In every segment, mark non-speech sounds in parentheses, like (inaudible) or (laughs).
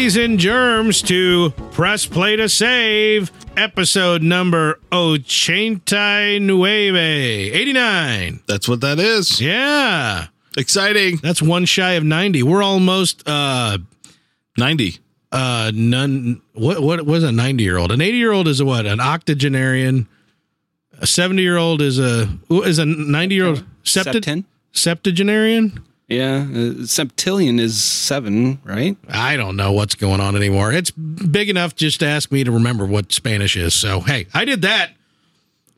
ladies and germs, to Press Play to Save, episode number Ochenta Nueve, 89. That's what that is. Yeah, Exciting. that's one shy of 90. We're almost, uh, 90. uh, none, what, what was a 90 year old? An 80 year old is a what? An octogenarian. A 70 year old is a, is a 90 year old septi- Septen? septuagenarian? Yeah, uh, septillion is seven, right? I don't know what's going on anymore. It's big enough just to ask me to remember what Spanish is. So, hey, I did that.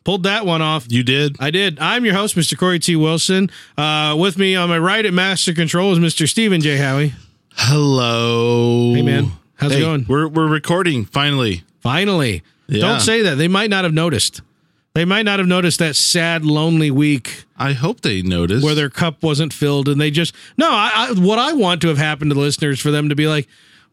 Pulled that one off. You did? I did. I'm your host, Mr. Corey T. Wilson. Uh, with me on my right at Master Control is Mr. Stephen J. Howie. Hello. Hey, man. How's it going? We're, we're recording finally. Finally. Yeah. Don't say that. They might not have noticed. They might not have noticed that sad, lonely week I hope they noticed. where their cup wasn't filled and they just no I, I what i want to have happened to the listeners for them to be like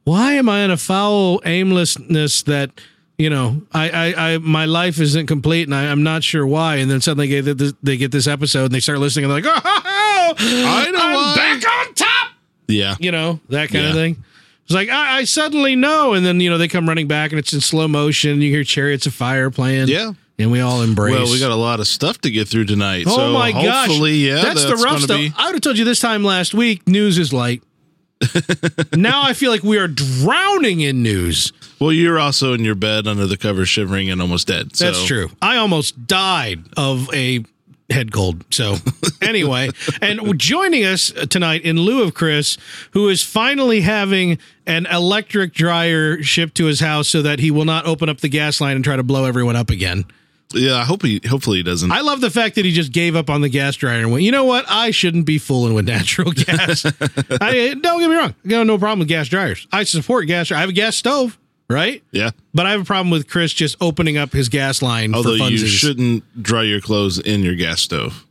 why am i in a foul aimlessness that you know i i, I my life isn't complete and I, i'm not sure why and then suddenly they get this, they get this episode and they start listening and they're like oh I know i'm why." back on top yeah. you know that kind of thing it's like I, I suddenly know and then you know they come running back and it's in slow motion you hear chariots of fire playing Yeah. And we all embrace Well, we got a lot of stuff to get through tonight. Oh so my gosh! yeah, that's, the rough stuff. Be, I would have told you this time last week. News is light. (laughs) now I feel like we are drowning in news. well, you're also in your bed under the cover, shivering and almost dead. So. That's true. I almost died of a head cold. So (laughs) anyway, and joining us tonight in lieu of Chris, who is finally having an electric dryer shipped to his house so that he will not open up the gas line and try to blow everyone up again. Yeah, I hope he. Hopefully, he doesn't. I love the fact that he just gave up on the gas dryer and went, you know what? I shouldn't be fooling with natural (laughs) gas. (laughs) I, don't get me wrong. I got no problem with gas dryers. I support gas dryers. I have a gas stove, right? yeah. But I have a problem with Chris just opening up his gas line Although for you shouldn't dry your clothes in your gas stove.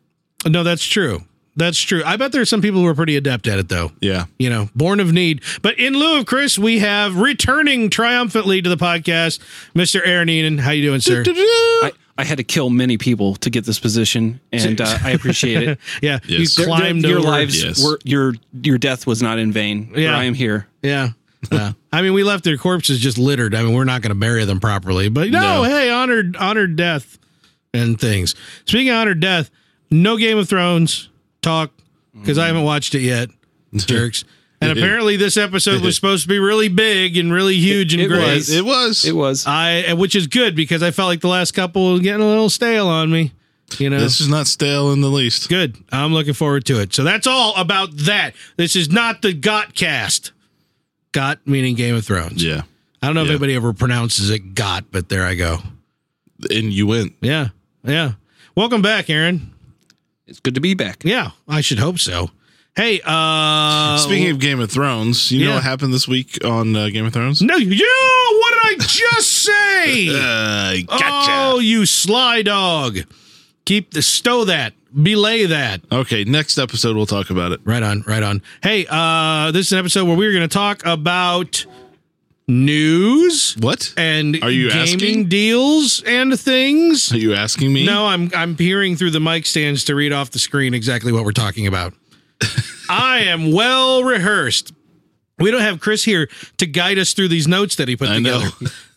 No, that's true. That's true. I bet there's some people who are pretty adept at it, though. Yeah. You know, born of need. But in lieu of Chris, we have returning triumphantly to the podcast, Mr. Aaron Enan. How you doing, sir? I, I had to kill many people to get this position, and uh, I appreciate it. (laughs) Yeah, Yes. you They're- climbed your over. lives Yes. were your your death was not in vain. Yeah. Yeah, I am here. Yeah. Yeah. (laughs) I mean, we left their corpses just littered. I mean, we're not going to bury them properly, but no, No. hey, honored, honored death and things. Speaking of honored death, no Game of Thrones talk because I haven't watched it yet, (laughs) jerks. And (laughs) apparently, this episode was (laughs) supposed to be really big and really huge and It great. was. It was. It was. I, which is good because I felt like the last couple were getting a little stale on me. You know, This is not stale in the least. good. I'm looking forward to it. So that's all about that. This is not the Got cast. Got meaning Game of Thrones. Yeah. I don't know if anybody ever pronounces it got, but there I go. And you went. Yeah. Yeah. Welcome back, Aaron. It's good to be back. Yeah, I should hope so. Hey, uh Speaking of Game of Thrones, you yeah. know what happened this week on uh, Game of Thrones? No, you what did I just say? (laughs) Uh, gotcha. Oh, you sly dog. Keep the stow that. Belay that. Okay, next episode we'll talk about it. Right on, right on. Hey, uh this is an episode where we're going to talk about news What? and Are you gaming asking? deals and things. Are you asking me? No, I'm I'm peering through the mic stands to read off the screen exactly what we're talking about. I am well rehearsed. We don't have Chris here to guide us through these notes that he put I know. together. (laughs)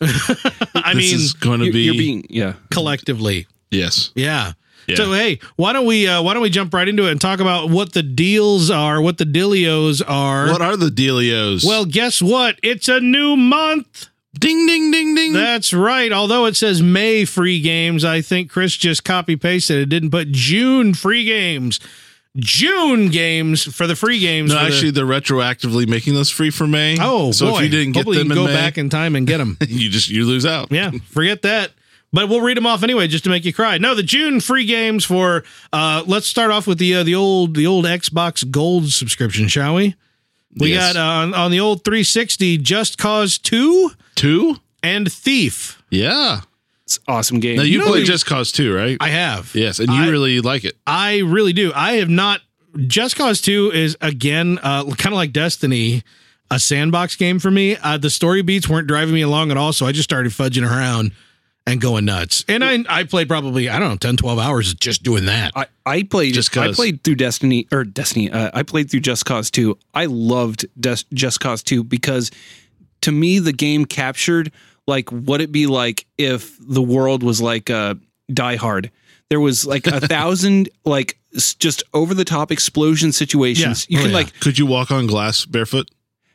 I this mean, is going to be. you're being yeah. collectively, yes. yeah. Yeah. So hey, why don't we uh, why don't we jump right into it and talk about what the deals are, what the dealios are? What are the dealios? well, guess what? It's a new month. ding, ding, ding, ding. That's right. Although it says May free games, I think Chris just copy pasted it. Didn't put June free games. June games for the free games. no, for the- actually, they're retroactively making those free for May. oh so boy. if you didn't get Hopefully them you go May, back in time and get them. (laughs) you just you lose out. yeah, forget that. But we'll read them off anyway, just to make you cry. No, the June free games for. uh Let's start off with the uh, the old the old Xbox Gold subscription, shall we? We Yes. got uh, on, on the old 360 Just Cause 2 two. and Thief. Yeah. It's awesome game. Now you, know played Just Cause two, right? I have. yes, and you I- really like it. I really do. I have not. Just Cause 2 is, again, uh, kind of like Destiny, a sandbox game for me. Uh, the story beats weren't driving me along at all, so I just started fudging around and going nuts. And I, I played probably, I don't know, 10, 12 hours just doing that. I, I played Just I 'cause. played through Destiny or Destiny. Uh, I played through Just Cause 2. I loved Des- Just Cause 2 because to me the game captured like what it be like if the world was like uh, Die Hard. There was like a (laughs) thousand like just over the top explosion situations. Yeah. You Oh, can yeah. like Could you walk on glass barefoot?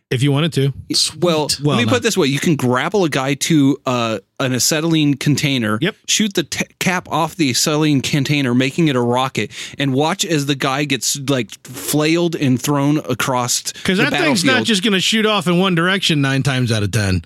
If you wanted to. well, Well, let me no. put it this way: you can grapple a guy to uh, an acetylene container, Yep. shoot the t- cap off the acetylene container, making it a rocket, and watch as the guy gets like flailed and thrown across. Because that thing's not just going to shoot off in one direction nine times out of 10.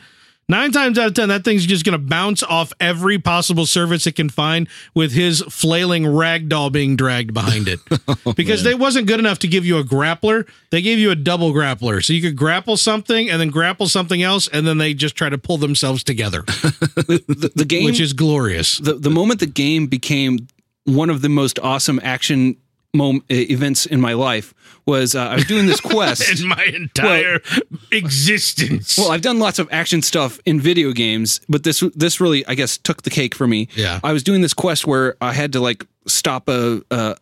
Nine times out of 10, that thing's just going to bounce off every possible surface it can find with his flailing ragdoll being dragged behind it. (laughs) because oh, they wasn't good enough to give you a grappler. They gave you a double grappler. So you could grapple something and then grapple something else, and then they just try to pull themselves together, (laughs) the, the game. which is glorious. the the moment the game became one of the most awesome action mom- uh, events in my life was uh, I was doing this (laughs) quest. In my entire existence. Well, I've done lots of action stuff in video games, but this this really, I guess, took the cake for me. Yeah. I was doing this quest where I had to like stop a, a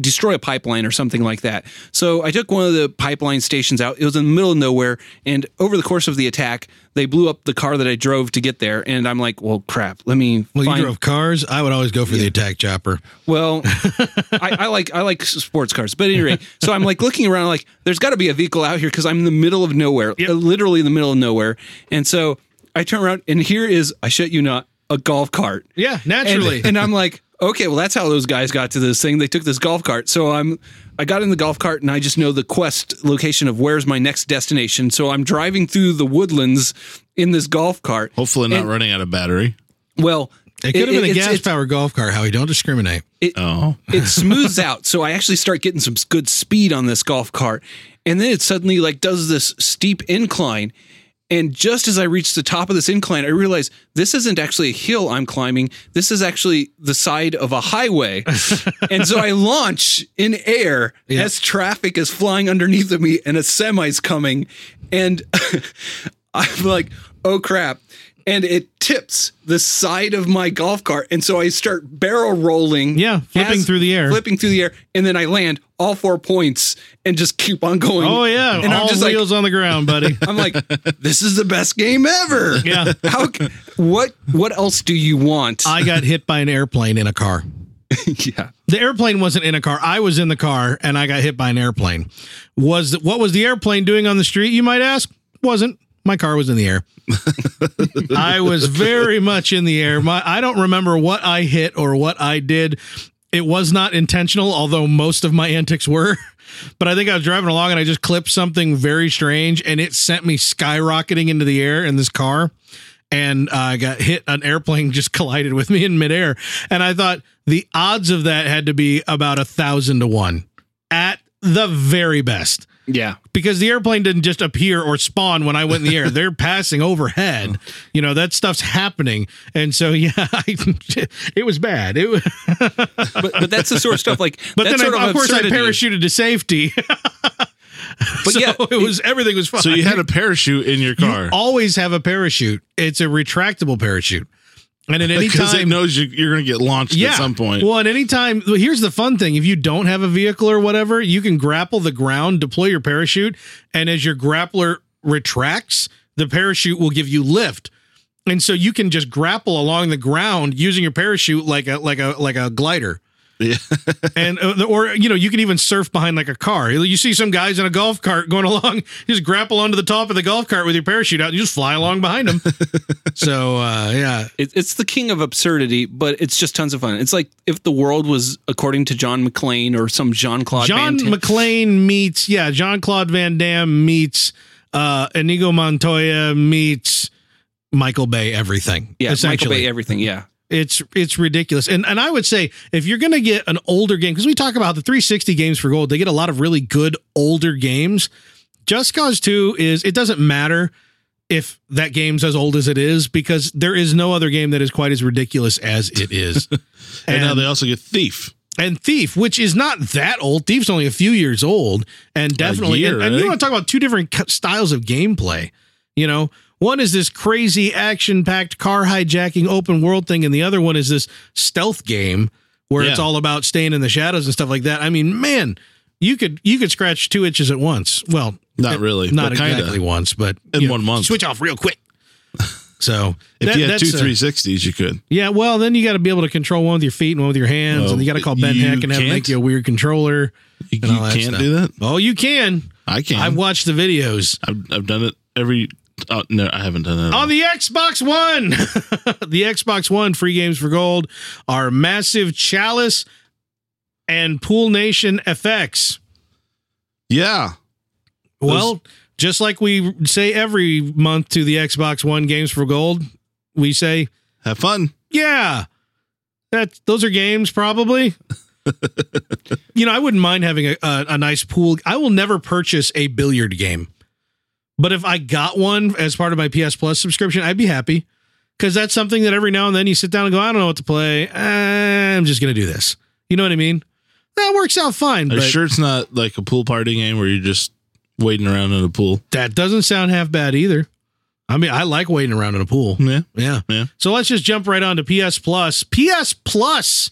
destroy a pipeline or something like that. So I took one of the pipeline stations out. It was in the middle of nowhere, and over the course of the attack, they blew up the car that I drove to get there. And I'm like, well, crap. Let me well, you drove cars. I would always go for the attack chopper. Well, (laughs) I, I like I like sports cars, but anyway, so I'm like looking around, like there's got to be a vehicle out here because I'm in the middle of nowhere, Yep. uh, literally in the middle of nowhere. And so I turn around, and here is I shut you not a golf cart. Yeah, And, naturally. and I'm like, okay, well that's how those guys got to this thing. They took this golf cart. So I'm I got in the golf cart and I just know the quest location of where's my next destination. So I'm driving through the woodlands in this golf cart. Hopefully not And- running out of battery. Well, it could have been a gas it's- powered golf car, Howie. Don't discriminate. Oh, it (laughs) smooths out. So I actually start getting some good speed on this golf cart. And then it suddenly like does this steep incline. And just as I reach the top of this incline, I realize this isn't actually a hill I'm climbing. This is actually the side of a highway. (laughs) and so I launch in air Yeah. as traffic is flying underneath of me and a semi's coming. And (laughs) I'm like, oh crap. And it tips the side of my golf cart. And so I start barrel rolling. Yeah, flipping as- through the air. Flipping through the air. And then I land all four points and just keep on going. Oh yeah, And all I'm just like, wheels on the ground, buddy. (laughs) I'm like, this is the best game ever. Yeah. (laughs) How? What? What else do you want? I got hit by an airplane in a car. (laughs) yeah. The airplane wasn't in a car. I was in the car and I got hit by an airplane. Was what was the airplane doing on the street? You might ask. Wasn't. My car was in the air. (laughs) I was very much in the air. My I don't remember what I hit or what I did. It was not intentional, although most of my antics were. (laughs) But I think I was driving along and I just clipped something very strange and it sent me skyrocketing into the air in this car. And uh, I got hit. An airplane (laughs) just collided with me in midair. And I thought the odds of that had to be about a thousand to one at the very best Yeah. because the airplane didn't just appear or spawn when I went in the air. (laughs) They're passing overhead. You know, that stuff's happening. And so, (laughs) yeah, I, it was bad. It was, (laughs) But, but that's the sort of stuff like. but that then, sort I, of course, I parachuted to safety. But so yeah, it was everything was fine. so you had a parachute in your car You always have a parachute. It's a retractable parachute. And at (laughs) any because it knows you, you're going to get launched at some point. Well, at any time, well, here's the fun thing: if you don't have a vehicle or whatever, you can grapple the ground, deploy your parachute, and as your grappler retracts, the parachute will give you lift. And so you can just grapple along the ground using your parachute like a like a like a glider. Yeah. (laughs) and uh, or you know you can even surf behind like a car. You see some guys in a golf cart going (laughs) along, you just grapple onto the top of the golf cart with your parachute out, and you just fly along behind them. (laughs) so uh, yeah, It, it's the king of absurdity, but it's just tons of fun. It's like if the world was according to John McClane or some Jean Claude John Van Damme. McClane meets yeah, John Claude Van Damme meets uh Inigo Montoya meets Michael Bay everything. yeah, Michael. Bay, everything. Yeah. It's it's ridiculous. And and I would say if you're going to get an older game because we talk about the 360 games for gold, they get a lot of really good older games. Just Cause 2 is it doesn't matter if that game's as old as it is because there is no other game that is quite as ridiculous as it (laughs) is. and now they also get Thief. and Thief, which is not that old. Thief's only a few years old, and definitely. year, and, and you eh? want to talk about two different styles of gameplay. You know, one is this crazy action-packed car hijacking open world thing, and the other one is this stealth game where it's all about staying in the shadows and stuff like that. I mean, man, you could you could scratch two itches at once. Well, Not really. Not but kinda. exactly once, but In you know, one month. switch off real quick. (laughs) So If that- you had two uh, 360s, you could. yeah, well, then you got to be able to control one with your feet and one with your hands, and you got to call Ben Heck and have him make you a weird controller. You, you can't stuff. do that. Oh, you can. I can. I've I've, watched the videos I've, done it every. Oh, no, I haven't done that. on the Xbox One. (laughs) the Xbox One free games for gold are Massive Chalice and Pool Nation FX. yeah. Well, just like we say every month to the Xbox One games for gold, we say, Have fun. yeah, that those are games probably. (laughs) you know, I wouldn't mind having a, a, a nice pool. I will never purchase a billiard game, but if I got one as part of my PS Plus subscription, I'd be happy because that's something that every now and then you sit down and go, I don't know what to play. Eh, I'm just gonna do this. You know what I mean? That works out fine. Are But you sure it's not like a pool party game where you're just waiting around in a pool? that doesn't sound half bad either. I mean, I like waiting around in a pool. Yeah. Yeah. Yeah. So let's just jump right on to PS Plus. PS Plus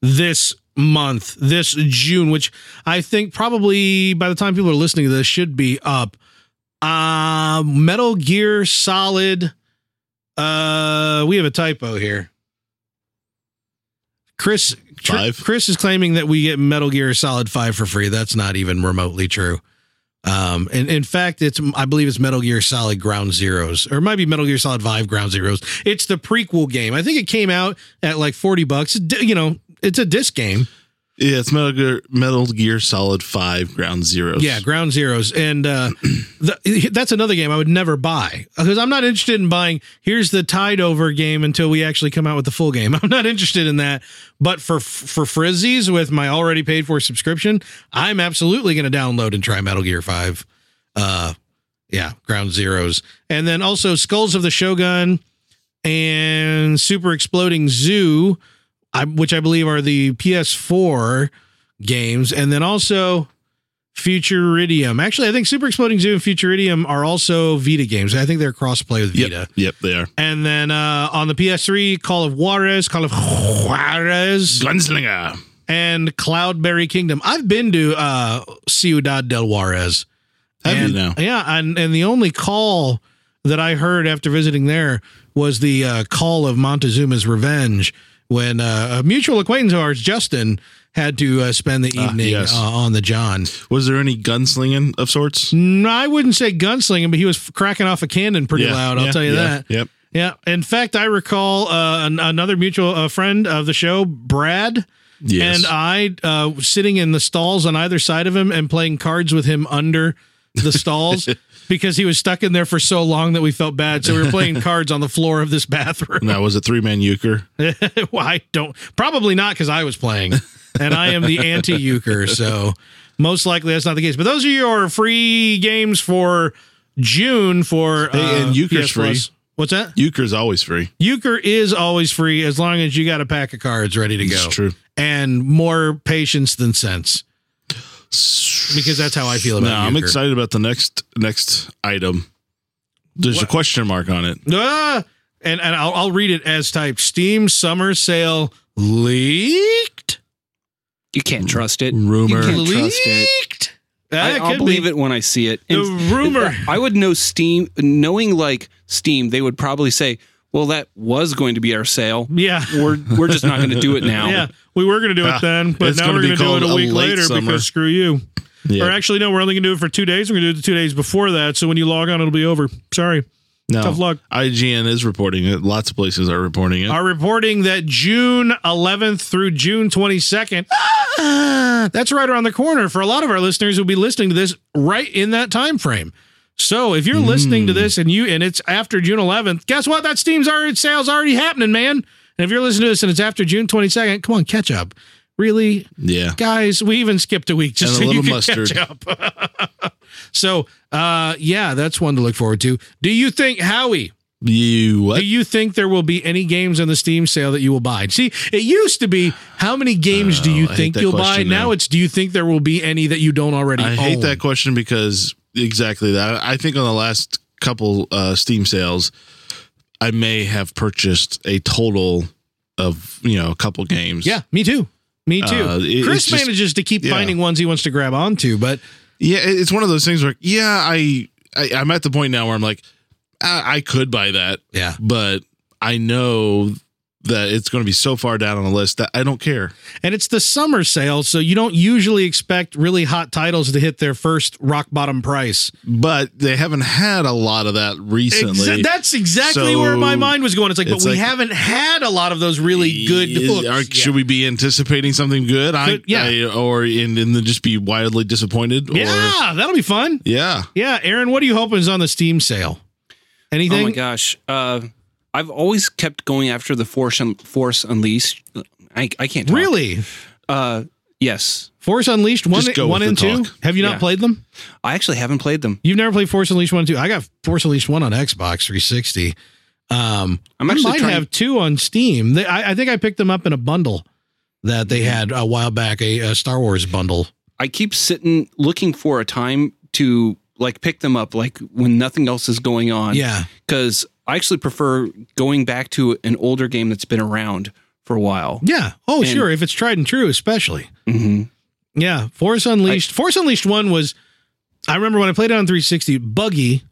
this month, this June, which I think probably by the time people are listening to this should be up. Uh Metal Gear Solid. Uh we have a typo here. Chris Tr- Chris is claiming that we get Metal Gear Solid 5 for free. That's not even remotely true. Um, and in fact, it's I believe it's Metal Gear Solid Ground Zeroes, or it might be Metal Gear Solid Five Ground Zeroes. It's the prequel game. I think it came out at like forty bucks. You know, it's a disc game. Yeah, it's Metal Gear, Metal Gear Solid 5 Ground Zeroes. Yeah, Ground Zeroes, and uh, the, that's another game I would never buy because I'm not interested in buying. Here's the Tide Over game until we actually come out with the full game. (laughs) I'm not interested in that. But for for Frizzies with my already paid for subscription, I'm absolutely going to download and try Metal Gear Five. Uh, yeah, Ground Zeroes, and then also Skulls of the Shogun and Super Exploding Zoo, I, which I believe are the PS4 games, and then also Futuridium. Actually, I think Super Exploding Zoo and Futuridium are also Vita games. I think they're cross-play with Vita. Yep, they are. And then uh, on the PS3, Call of Juarez, Call of Juarez, Gunslinger. and Cloudberry Kingdom. I've been to uh, Ciudad del Juarez. Have and? Yeah, and and the only call that I heard after visiting there was the uh, call of Montezuma's Revenge when uh, a mutual acquaintance of ours, Justin, had to uh, spend the Ah, evening yes. uh, on the John. Was there any gunslinging of sorts? No, I wouldn't say gunslinging, but he was cracking off a cannon pretty Yeah, loud. I'll yeah, tell you yeah, that. Yep. Yeah. In fact, I recall uh, an, another mutual uh, friend of the show, Brad, Yes. and I uh, sitting in the stalls on either side of him and playing cards with him under the stalls (laughs) because he was stuck in there for so long that we felt bad. So we were playing (laughs) cards on the floor of this bathroom. now, was it three man euchre? (laughs) well, I don't, probably not because I was playing and I am the anti euchre. So most likely that's not the case. But those are your free games for June for Hey, and uh, Euchre's PS Plus. free. What's that? Euchre's always free. Euchre is always free as long as you got a pack of cards ready to go. It's true. And more patience than sense. Because that's how I feel about No, I'm Euchre. excited about the next next item. There's a question mark on it. Ah! and and I'll, I'll read it as typed. Steam summer sale leaked. You can't trust it. Rumor. You can't trust it. Leaked. I, That I'll believe be. it when I see it. The rumor. I would know Steam, knowing like Steam, they would probably say, "Well, that was going to be our sale. Yeah. We're we're just not going to do it now." (laughs) Yeah, we were going to do it Ah, then, but it's now gonna we're be going to do it called a a week late later summer. because screw you. Yeah. Or actually, no, we're only going to do it for two days. We're going to do it the two days before that. So when you log on, it'll be over. Sorry. no. tough luck. IGN is reporting it. Lots of places are reporting it. Are reporting that June 11th through June 22nd. ah, that's right around the corner for a lot of our listeners who'll be listening to this right in that time frame. So if you're listening to this and you and it's after June 11th, guess what? That Steam's already sales already happening, man. And if you're listening to this and it's after June 22nd, come on, catch up. Really, yeah. guys, we even skipped a week just And a so you can mustard. catch up. (laughs) so, uh, yeah, that's one to look forward to. Do you think Howie? You what? Do you think there will be any games on the Steam sale that you will buy? See, it used to be how many games do you Oh, I think you'll buy? Now now. it's do you think there will be any that you don't already I own? hate that question because exactly that. I think on the last couple uh, Steam sales, I may have purchased a total of you know a couple games. Yeah, me too. Me too. Uh, it- Chris just- manages to keep yeah. finding ones he wants to grab onto, but Yeah, it's one of those things where yeah, I, I I'm at the point now where I'm like, I, I could buy that, Yeah. but I know that it's going to be so far down on the list that I don't care. And it's the summer sale, so you don't usually expect really hot titles to hit their first rock bottom price. But they haven't had a lot of that recently. Exa- that's exactly So, where my mind was going. It's like, it's but we like- haven't had a lot of those really good Is- hooks. are- Yeah. Should we be anticipating something good? I, Good, yeah. I- or and, and then just be wildly disappointed. Or, Yeah, that'll be fun. yeah. Yeah, Aaron, what are you hoping is on the Steam sale? Anything? Oh my gosh. Uh, I've always kept going after the Force Un- Force Unleashed. I, I can't talk. Really? Uh, yes. Force Unleashed one, Just go one with and the two. talk. Have you not Yeah. played them? I actually haven't played them. You've never played Force Unleashed one and two. I got Force Unleashed one on Xbox 360. Um, I'm I actually might trying- have two on Steam. They, I, I think I picked them up in a bundle that they had a while back, a, a Star Wars bundle. I keep sitting looking for a time to like pick them up, like when nothing else is going on. Yeah, Because I actually prefer going back to an older game that's been around for a while. yeah. Oh, And- sure. If it's tried and true, especially. hmm Yeah, Force Unleashed. Force Unleashed one was. I remember when I played it on 360, buggy,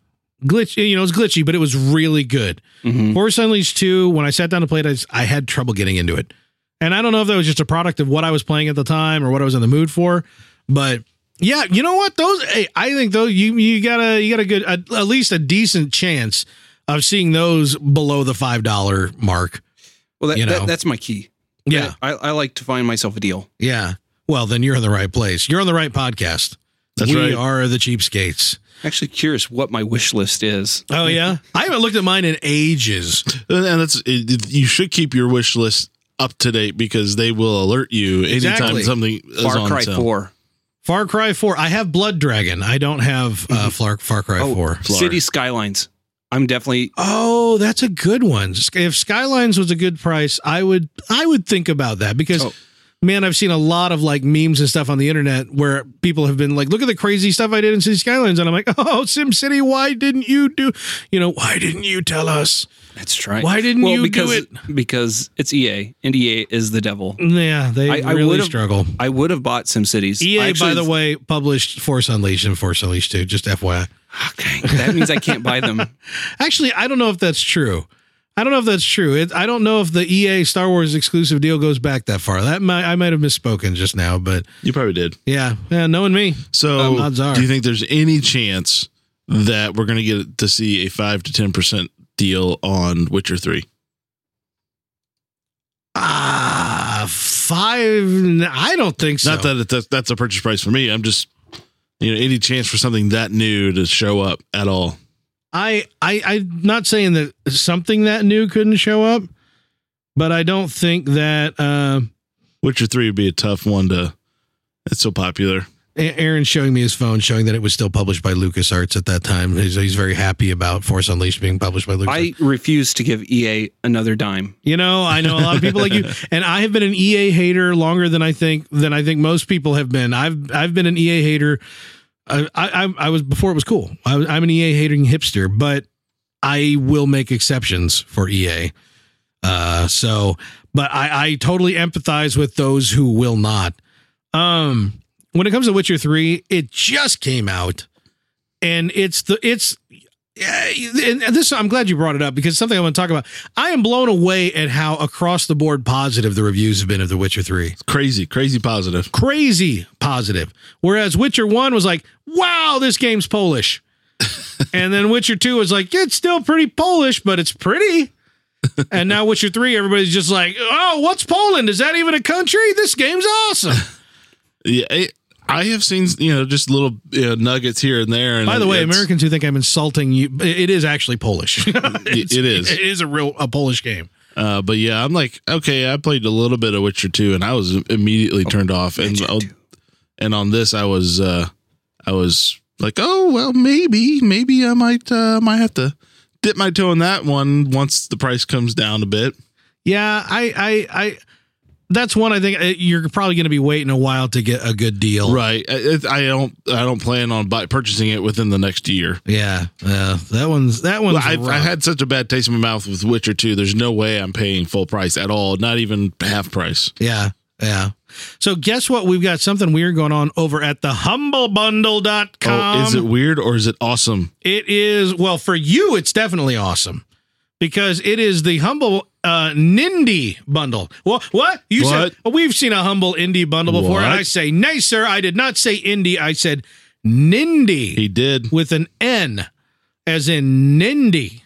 glitch. You know, it was glitchy, but it was really good. hmm Force Unleashed 2, when I sat down to play it, I, just- I had trouble getting into it. And I don't know if that was just a product of what I was playing at the time or what I was in the mood for, but yeah, you know what? Those hey, I think though you you got a you got a good at at least a decent chance of seeing those below the five dollar mark. Well, that, You know. that, that's my key. Yeah, I, I like to find myself a deal. yeah. Well, then you're in the right place. You're on the right podcast. That's we right. are the cheapskates. Actually, curious what my wish list is. Oh yeah, I haven't looked at mine in ages. And that's it, it- you should keep your wish list up to date because they will alert you anytime Exactly. something is Far on Cry sale. 4. Far Cry Four. I have Blood Dragon. I don't have uh, Far Far Cry Oh, Four. Flar. City Skylines. I'm definitely Oh, that's a good one. If Skylines was a good price, I would I would think about that because Oh. man, I've seen a lot of like memes and stuff on the internet where people have been like, "Look at the crazy stuff I did in City Skylines," and I'm like, (laughs) "Oh, Sim City, why didn't you do? You know, why didn't you tell us? That's right. Why didn't well, you because, do it? Because it's EA, and EA is the devil. Yeah, they I- I really would've- struggle. I would have bought SimCities. EA, actually- by the way, published Force Unleashed and Force Unleashed 2, just FYI. Okay, that means I can't buy them. (laughs) Actually, I don't know if that's true. I don't know if that's true. It, I don't know if the EA Star Wars exclusive deal goes back that far. That might, I might have misspoken just now, but You probably did. yeah, yeah, knowing me, So, Um, odds are. do you think there's any chance that we're going to get to see a five to ten percent deal on Witcher Three? ah, five. I don't think so. Not that it, that's, that's a purchase price for me. I'm just, you know, any chance for something that new to show up at all? I, I, I'm not saying that something that new couldn't show up, but I don't think that. Uh, Witcher Three would be a tough one to. It's so popular. Aaron's showing me his phone, showing that it was still published by LucasArts at that time. He's, he's very happy about Force Unleashed being published by LucasArts. I refuse to give EA another dime. You know, I know a lot of people like you, (laughs) and I have been an EA hater longer than I think than I think most people have been. I've I've been an EA hater. I I, I was before it was cool. I, I'm an EA hating hipster, but I will make exceptions for EA. Uh, so, but I I totally empathize with those who will not. Um, when it comes to Witcher Three, it just came out, and it's the it's yeah, and this I'm glad you brought it up because it's something I want to talk about. I am blown away at how across the board positive the reviews have been of The Witcher 3. It's Crazy, crazy positive. Crazy positive. Whereas Witcher 1 was like, "Wow, this game's Polish." (laughs) and then Witcher 2 was like, "It's still pretty Polish, but it's pretty." (laughs) and now Witcher 3 everybody's just like, "Oh, what's Poland? Is that even a country? This game's awesome." Yeah, it, I have seen you know just little you know, nuggets here and there. And By the way, Americans who think I'm insulting you, it is actually Polish. (laughs) It's- it is. It is a real a Polish game. Uh, but yeah, I'm like, okay, I played a little bit of Witcher 2 and I was immediately turned off. And uh, and on this, I was uh, I was like, oh well, maybe maybe I might uh, might have to dip my toe in that one once the price comes down a bit. Yeah, I, I, I. That's one I think uh, you're probably going to be waiting a while to get a good deal. Right. I, I don't I don't plan on buy, purchasing it within the next year. Yeah, yeah. That one's that one's. Well, I've. I had such a bad taste in my mouth with Witcher 2. There's no way I'm paying full price at all, not even half price. Yeah, Yeah. So guess what? We've got something weird going on over at the humblebundle.com. Oh, is it weird or is it awesome? It is well for you. It's definitely awesome because it is the humble uh, Nindie bundle. Well, what you What? said? we've seen a humble indie bundle before, and I say, nay, sir. I did not say indie. I said Nindie He did. with an N, as in Nindie.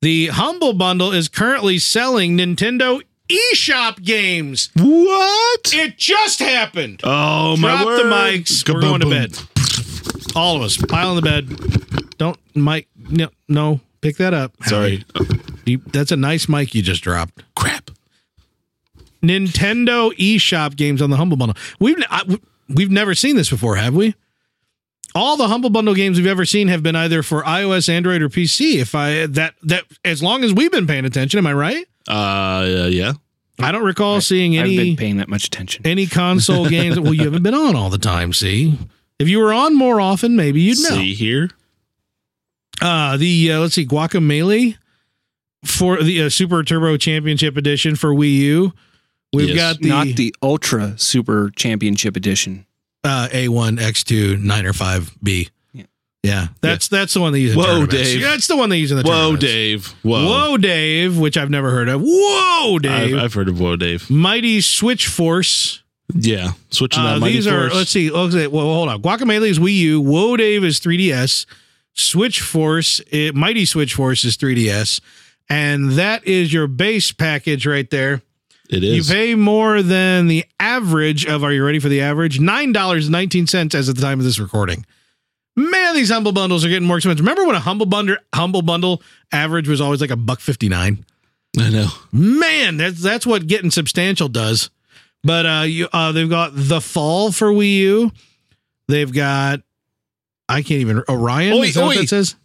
The humble bundle is currently selling Nintendo eShop games. What? It just happened. Oh my word! Drop the mics. We're going to bed. All of us pile on the bed. Don't mic. No, no. Pick that up. Sorry. You- that's a nice mic you just dropped. Crap. Nintendo eShop games on the Humble Bundle. We've I, we've never seen this before, have we? All the Humble Bundle games we've ever seen have been either for iOS, Android, or PC. If I that that as long as we've been paying attention, am I right? Uh, yeah. I don't recall seeing I've been any paying that much attention. any console (laughs) games. Well, you haven't been on all the time. See, if you were on more often, maybe you'd know. See here. Uh the uh, let's see, Guacamelee for the uh, Super Turbo Championship Edition for Wii U. We've Yes. got the, Not the Ultra Super Championship Edition. uh, A1, X2, 9 or 5B. Yeah. Yeah, that's that's the one they use. In Whoa, tournaments. Dave. Yeah, That's the one they use in the Whoa. Dave. Whoa. Whoa, Dave, which I've never heard of. Whoa, Dave. I've, I've heard of Whoa, Dave. Mighty Switch Force. Yeah. Switching Uh, that mighty these are force. let's see. Let's see. Well, hold on. Guacamelee is Wii U. Whoa, Dave is 3DS. Switch Force, it, Mighty Switch Force is 3DS, and that is your base package right there. It is. You pay more than the average of. Are you ready for the average? Nine dollars nineteen cents as at the time of this recording. Man, these humble bundles are getting more expensive. Remember when a humble bundle humble bundle average was always like a buck fifty nine? I know. Man, that's that's what getting substantial does. But uh, you uh, they've got the fall for Wii U. They've got I can't even Orion. Oi, is that what oi. that says?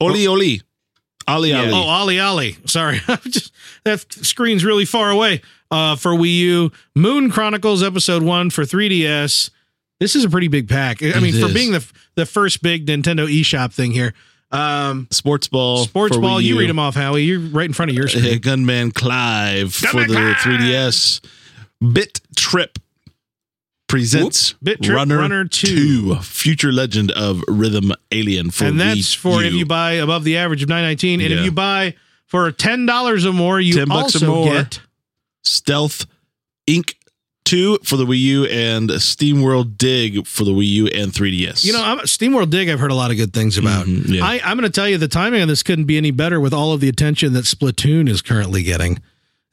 Oli Oli. Ali Yeah. Ali. Oh, Ali Ali. Sorry, (laughs) just that screen's really far away. Uh, for Wii U, Moon Chronicles Episode One for 3DS. This is a pretty big pack. I mean, It for is. being the the first big Nintendo eShop thing here. Um, Sports ball. Sports Ball. You read them off, Howie. You're right in front of your Uh, screen. Gunman Clive Gunman for the Clive! 3DS. Bit Trip presents Bit Trip Runner, Runner 2. 2. Future Legend of Rhythm Alien for and that's Wii for if you buy above the average of 919 and if you buy for $10 or more you 10 bucks or also more. get Stealth Inc. 2 for the Wii U and SteamWorld Dig for the Wii U and 3DS. you know I'm, steamworld dig i've heard a lot of good things about Mhm, yeah. I, i'm going to tell you the timing on this couldn't be any better with all of the attention that splatoon is currently getting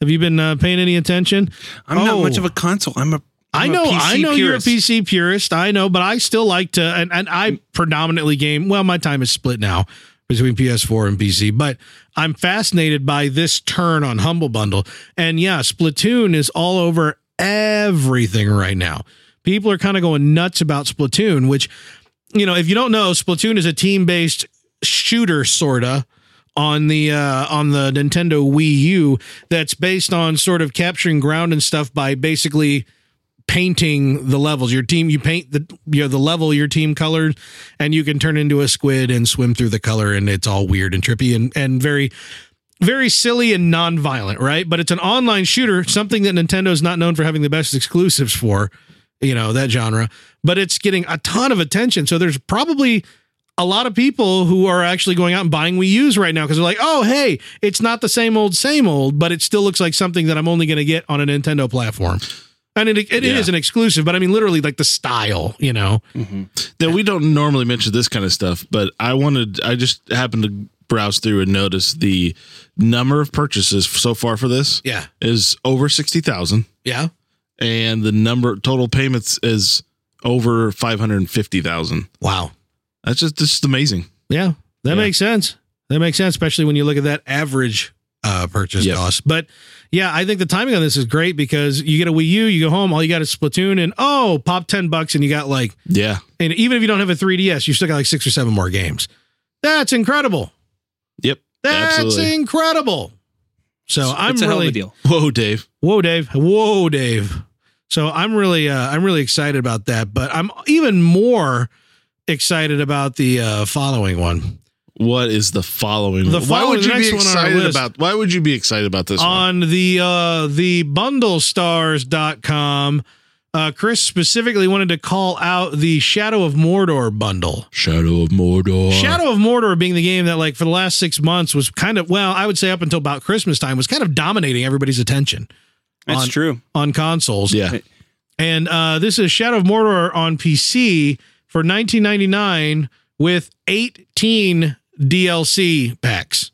have you been uh, paying any attention I'm not Oh. much of a console. I'm a. I I'm know, I know purist. you're a PC purist. I know, but I still like to, and, and I predominantly game. Well, my time is split now between PS4 and PC, but I'm fascinated by this turn on Humble Bundle. And yeah, Splatoon is all over everything right now. People are kind of going nuts about Splatoon, which, you know, if you don't know, Splatoon is a team based shooter, sorta on the uh on the Nintendo Wii U that's based on sort of capturing ground and stuff by basically painting the levels. Your team you paint the you know the level your team colored and you can turn into a squid and swim through the color and it's all weird and trippy and and very very silly and non-violent, right? But it's an online shooter, something that Nintendo's not known for having the best exclusives for, you know, that genre. But it's getting a ton of attention. So there's probably a lot of people who are actually going out and buying Wii U's right now because they're like, oh, hey, it's not the same old, same old, but it still looks like something that I'm only going to get on a Nintendo platform. And it, it Yeah. is an exclusive, but I mean, literally, like the style, you know? Now we don't normally mention this kind of stuff, but I wanted I just happened to browse through and notice the number of purchases so far for this Yeah. is over 60,000 Yeah. and the number total payments is over 550,000. Wow. That's just just amazing. Yeah, that Yeah. makes sense. That makes sense, especially when you look at that average uh, purchase Yep. cost. But yeah, I think the timing on this is great because you get a Wii U, you go home, all you got is Splatoon, and oh, pop ten bucks, and you got like, Yeah. and even if you don't have a 3DS, you still got like six or seven more games. That's incredible. Yep. That's Absolutely. incredible. So I'm it's a hell of really a deal. Whoa, Dave. Whoa, Dave. Whoa, Dave. So I'm really uh I'm really excited about that, but I'm even more excited about the uh following one. What is the following? The why would you be next one on our excited about? Why would you be excited about this one? on the uh the bundlestars.com uh chris specifically wanted to call out the shadow of mordor bundle Shadow of Mordor. shadow of mordor being the game that like for the last six months was kind of well i would say up until about christmas time was kind of dominating everybody's attention That's on- true. on consoles Yeah. and uh this is shadow of mordor on pc for 1999 with 18 dlc packs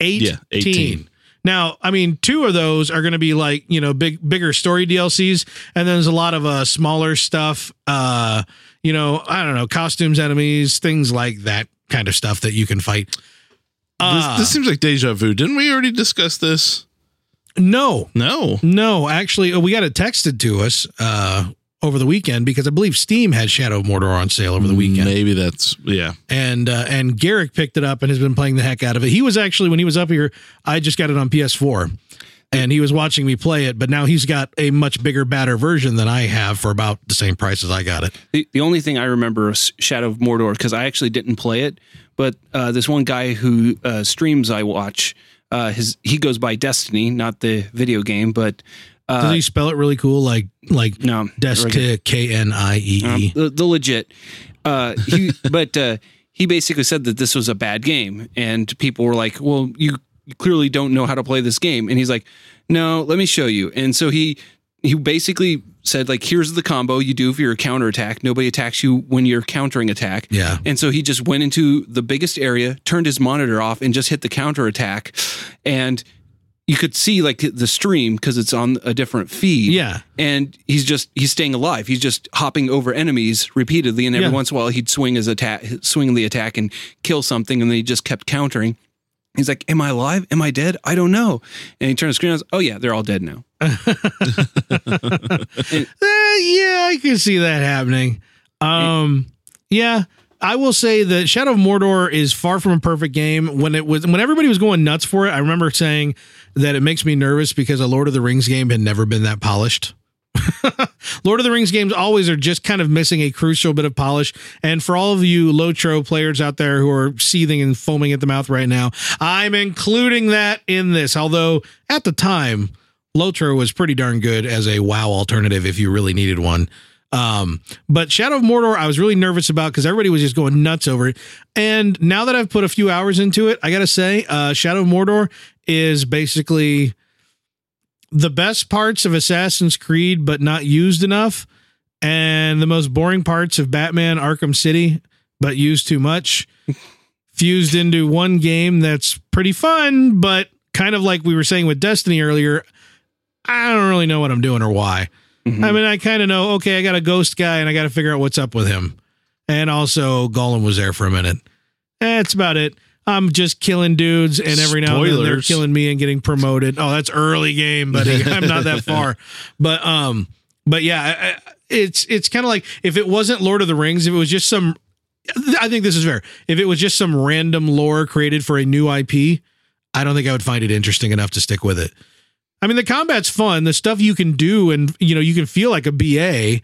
18. Yeah, 18. Now, I mean, two of those are going to be like you know big, bigger story DLCs, and then there's a lot of uh smaller stuff. Uh, you know, I don't know, costumes, enemies, things like that kind of stuff that you can fight. Uh, this, this seems like deja vu. Didn't we already discuss this? no, No. no, actually, uh, we got it texted to us uh over the weekend because I believe Steam had Shadow of Mordor on sale over the weekend. Maybe that's yeah. and uh, and Garrick picked it up and has been playing the heck out of it. He was actually when he was up here, I just got it on PS4, and he was watching me play it. But now he's got a much bigger, badder version than I have for about the same price as I got it. The, the only thing I remember is Shadow of Mordor because I actually didn't play it, but uh, this one guy who uh, streams I watch, uh, his he goes by Destiny, not the video game, but Does uh, he spell it really cool, like like no, Destic K N I E E? the, the legit. Uh, he, (laughs) but uh, he basically said that this was a bad game, and people were like, "Well, you clearly don't know how to play this game." And he's like, "No, let me show you." And so he he basically said, "Like, here's the combo you do for your counterattack. Nobody attacks you when you're countering attack." Yeah. And so he just went into the biggest area, turned his monitor off, and just hit the counterattack, and you could see like the stream because it's on a different feed Yeah. and he's just he's staying alive. He's just hopping over enemies repeatedly, and every Yeah. once in a while he'd swing his attack, swing the attack, and kill something, and then he just kept countering. He's like, "Am I alive? Am I dead? I don't know." And he turned the screen on. Oh yeah, they're all dead now. Eh, (laughs) yeah, I can see that happening. Um, yeah, I will say that Shadow of Mordor is far from a perfect game. When it was when everybody was going nuts for it, I remember saying that it makes me nervous because a Lord of the Rings game had never been that polished. (laughs) Lord of the Rings games always are just kind of missing a crucial bit of polish. And for all of you Lotro players out there who are seething and foaming at the mouth right now, I'm including that in this. Although at the time, Lotro was pretty darn good as a WoW alternative if you really needed one. Um, but Shadow of Mordor, I was really nervous about because everybody was just going nuts over it. And now that I've put a few hours into it, I gotta say, uh, Shadow of Mordor is basically the best parts of Assassin's Creed, but not used enough, and the most boring parts of Batman Arkham City, but used too much, (laughs) fused into one game that's pretty fun, but kind of like we were saying with Destiny earlier. I don't really know what I'm doing or why. Mhm. I mean, I kind of know, okay, I got a ghost guy and I got to figure out what's up with him. And also, Gollum was there for a minute. That's about it. I'm just killing dudes, and every now and then they're killing me and getting promoted. Oh, that's early game, buddy. (laughs) I'm not that far, but um, but yeah, it's it's kind of like if it wasn't Lord of the Rings, if it was just some, I think this is fair. If it was just some random lore created for a new IP, I don't think I would find it interesting enough to stick with it. I mean, the combat's fun. The stuff you can do, and you know, you can feel like a BA,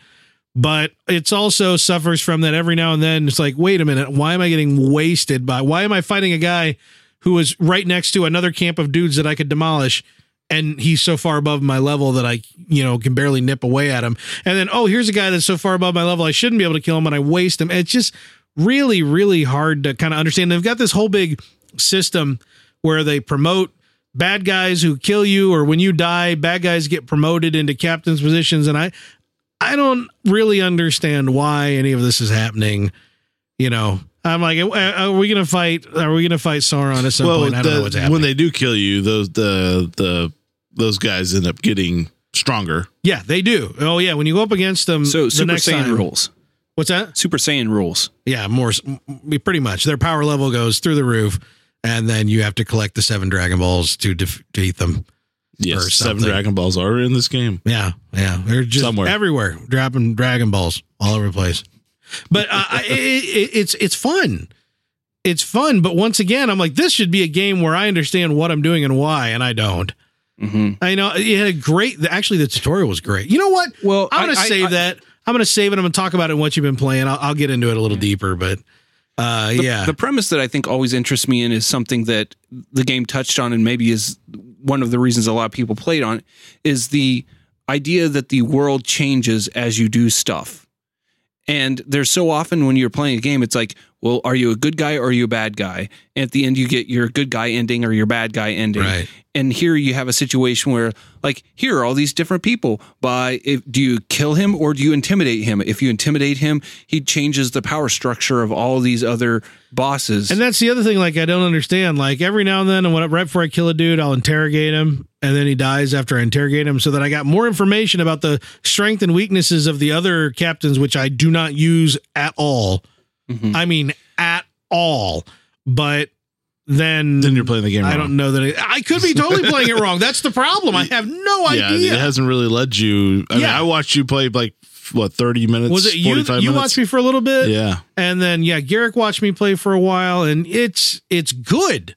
but it's also suffers from that every now and then. It's like, wait a minute, why am I getting wasted by? Why am I fighting a guy who is right next to another camp of dudes that I could demolish? And he's so far above my level that I, you know, can barely nip away at him. And then, oh, here's a guy that's so far above my level, I shouldn't be able to kill him, and I waste him. It's just really, really hard to kind of understand. They've got this whole big system where they promote bad guys who kill you or when you die bad guys get promoted into captain's positions. And i i don't really understand why any of this is happening. You know i'm like are are we gonna fight are we gonna fight sauron at some well, point? I don't the- know what's happening. when they do kill you, those the the those guys end up getting stronger. yeah they do. Oh yeah when you go up against them So the Super next Saiyan time- rules. what's that? Super Saiyan rules. yeah more s- m- pretty much. Their power level goes through the roof and then you have to collect the seven dragon balls to defeat them Yes, seven. Dragon Balls are in this game. Yeah, yeah, they're just Somewhere. everywhere, dropping Dragon Balls all over the place. But uh, (laughs) it, it, it's it's fun. It's fun, but once again, I'm like, this should be a game where I understand what I'm doing and why, and I don't. hmm I know it had a great. Actually, the tutorial was great. You know what? Well, I'm gonna I- save I- that. I'm gonna save it. I'm gonna talk about it. What you've been playing. I'll, I'll get into it a little deeper, but Uh, The, yeah. the premise that I think always interests me in is something that the game touched on, and maybe is one of the reasons a lot of people played on it, is the idea that the world changes as you do stuff. And there's so often when you're playing a game, it's like, well, are you a good guy or are you a bad guy? And at the end, you get your good guy ending or your bad guy ending. Right. And here you have a situation where, like, here are all these different people. By if, do you kill him or do you intimidate him? If you intimidate him, he changes the power structure of all these other bosses. And that's the other thing, like I don't understand. Like every now and then, and when right before I kill a dude, I'll interrogate him, and then he dies after I interrogate him, so that I got more information about the strength and weaknesses of the other captains, which I do not use at all. Mhm. I mean, at all. But then, Then you're playing the game. I wrong. don't know that it, I could be totally (laughs) playing it wrong. That's the problem. I have no Yeah, idea. it hasn't really led you. I mean, I watched you play like what thirty minutes. Was it you? 45 You minutes? watched me for a little bit, Yeah, and then yeah, Garrick watched me play for a while, and it's it's good.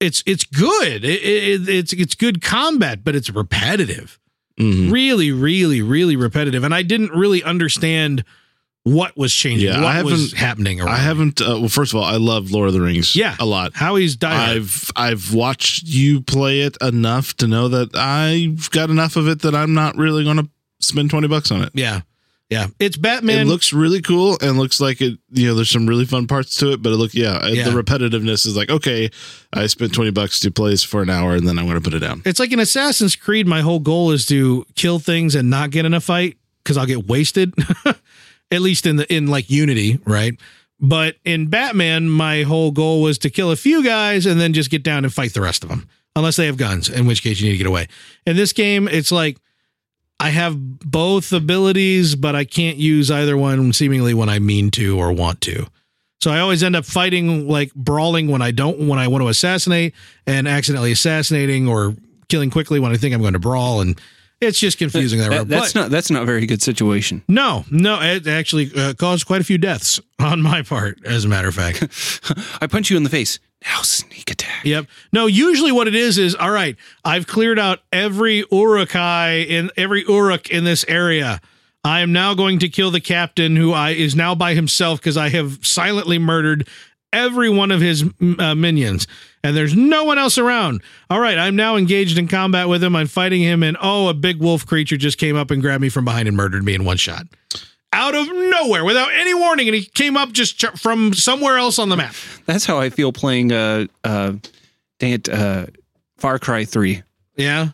It's it's good. It, it, it's it's good combat, but it's repetitive. Mhm. Really, really, really repetitive. And I didn't really understand what was changing. Yeah, what I was happening. Around I haven't. Uh, well, first of all, I love Lord of the Rings. Yeah. a lot. How he's died. I've I've watched you play it enough to know that I've got enough of it that I'm not really going to spend twenty bucks on it. yeah, yeah. It's Batman. it looks really cool and looks like it. You know, there's some really fun parts to it, but it look yeah, Yeah. the repetitiveness is like okay, I spent twenty bucks to play this for an hour and then I'm going to put it down. it's like in Assassin's Creed. My whole goal is to kill things and not get in a fight because I'll get wasted. (laughs) At least in the in like Unity, right? But in Batman, my whole goal was to kill a few guys and then just get down and fight the rest of them, unless they have guns, in which case you need to get away. In this game, it's like I have both abilities, but I can't use either one seemingly when I mean to or want to. So I always end up fighting like brawling when I don't when I want to assassinate and accidentally assassinating or killing quickly when I think I'm going to brawl and it's just confusing that, That- road. that's But- not that's not a very good situation. no, no, it actually uh, caused quite a few deaths on my part, as a matter of fact. (laughs) I punch you in the face. Now sneak attack. Yep. No, usually what it is is all right, I've cleared out every Uruk-hai in every Uruk in this area. I am now going to kill the captain who I is now by himself because I have silently murdered every one of his uh, minions and there's no one else around. All right, I'm now engaged in combat with him. I'm fighting him and oh, a big wolf creature just came up and grabbed me from behind and murdered me in one shot. Out of nowhere without any warning and he came up just ch- from somewhere else on the map. That's how I feel playing. Uh, uh, dang it, uh, Far Cry Three. Yeah.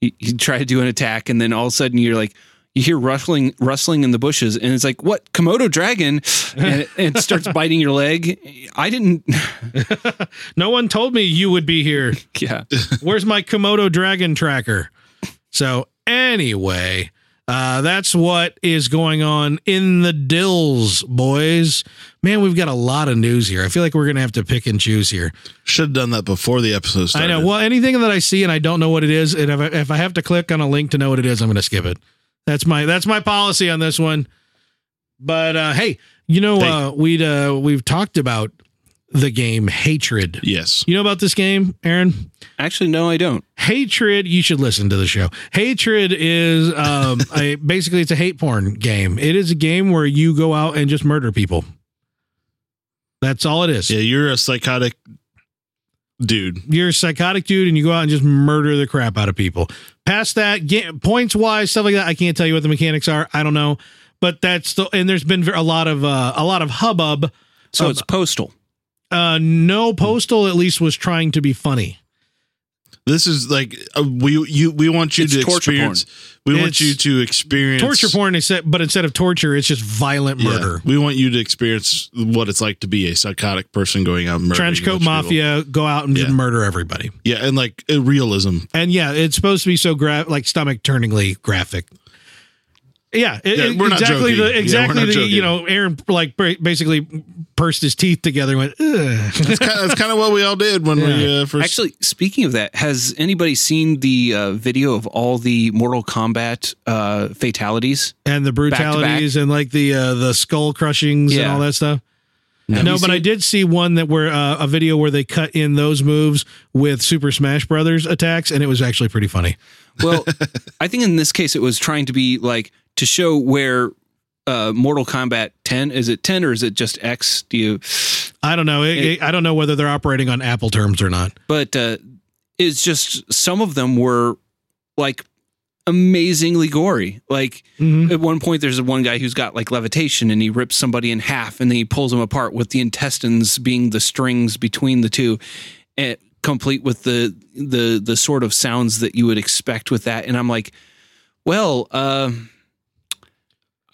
You, you try to do an attack, and then all of a sudden you're like, you hear rustling, rustling in the bushes, and it's like, what Komodo dragon? And it, it starts (laughs) biting your leg. I didn't. (laughs) No one told me you would be here. (laughs) Yeah, Where's my Komodo dragon tracker? So anyway, uh, that's what is going on in the dills, boys. Man, we've got a lot of news here. I feel like we're gonna have to pick and choose here. Should have done that before the episode started. I know. Well, anything that I see and I don't know what it is, and if I, if I have to click on a link to know what it is, I'm gonna skip it. That's my that's my policy on this one. But uh, hey, you know, uh, we'd uh, we've talked about the game Hatred. yes. You know about this game, Aaron? actually, no, I don't. Hatred, you should listen to the show. Hatred is um (laughs) a basically it's a hate porn game. It is a game where you go out and just murder people. That's all it is. Yeah, you're a psychotic dude. You're a psychotic dude and you go out and just murder the crap out of people. Past that, ga- points wise, stuff like that, I can't tell you what the mechanics are. I don't know, but that's the and there's been a lot of uh, a lot of hubbub. So Um, it's postal. Uh, no, postal at least was trying to be funny. This is like uh, we you we want you It's to experience. We want you to experience Torture porn set, but instead of torture, it's just violent Yeah, murder. we want you to experience what it's like to be a psychotic person going out and Trench coat of people. mafia go out and Yeah. murder everybody. Yeah, and like uh, realism. And yeah, it's supposed to be so gra- like stomach turningly graphic. Yeah, it- Yeah, we're exactly joking. the Yeah, exactly not the joking. you know Aaron like basically pursed his teeth together and went. That's kind, of, that's kind of what we all did when we uh, first. Actually, speaking of that, has anybody seen the uh, video of all the Mortal Kombat uh, fatalities? and the brutalities and like the uh, the skull crushings and all that stuff. Have no, but I did see one that where uh, a video where they cut in those moves with Super Smash Brothers attacks, and it was actually pretty funny. Well, (laughs) I think in this case it was trying to be like to show where uh, Mortal Kombat 10. Is it 10 or is it just X? Do you? I don't know. It, it, I don't know whether they're operating on Apple terms or not. But uh, it's just some of them were like amazingly gory. Like Mhm. at one point, there's one guy who's got like levitation and he rips somebody in half and then he pulls them apart with the intestines being the strings between the two, and complete with the the the sort of sounds that you would expect with that. And I'm like, well, uh,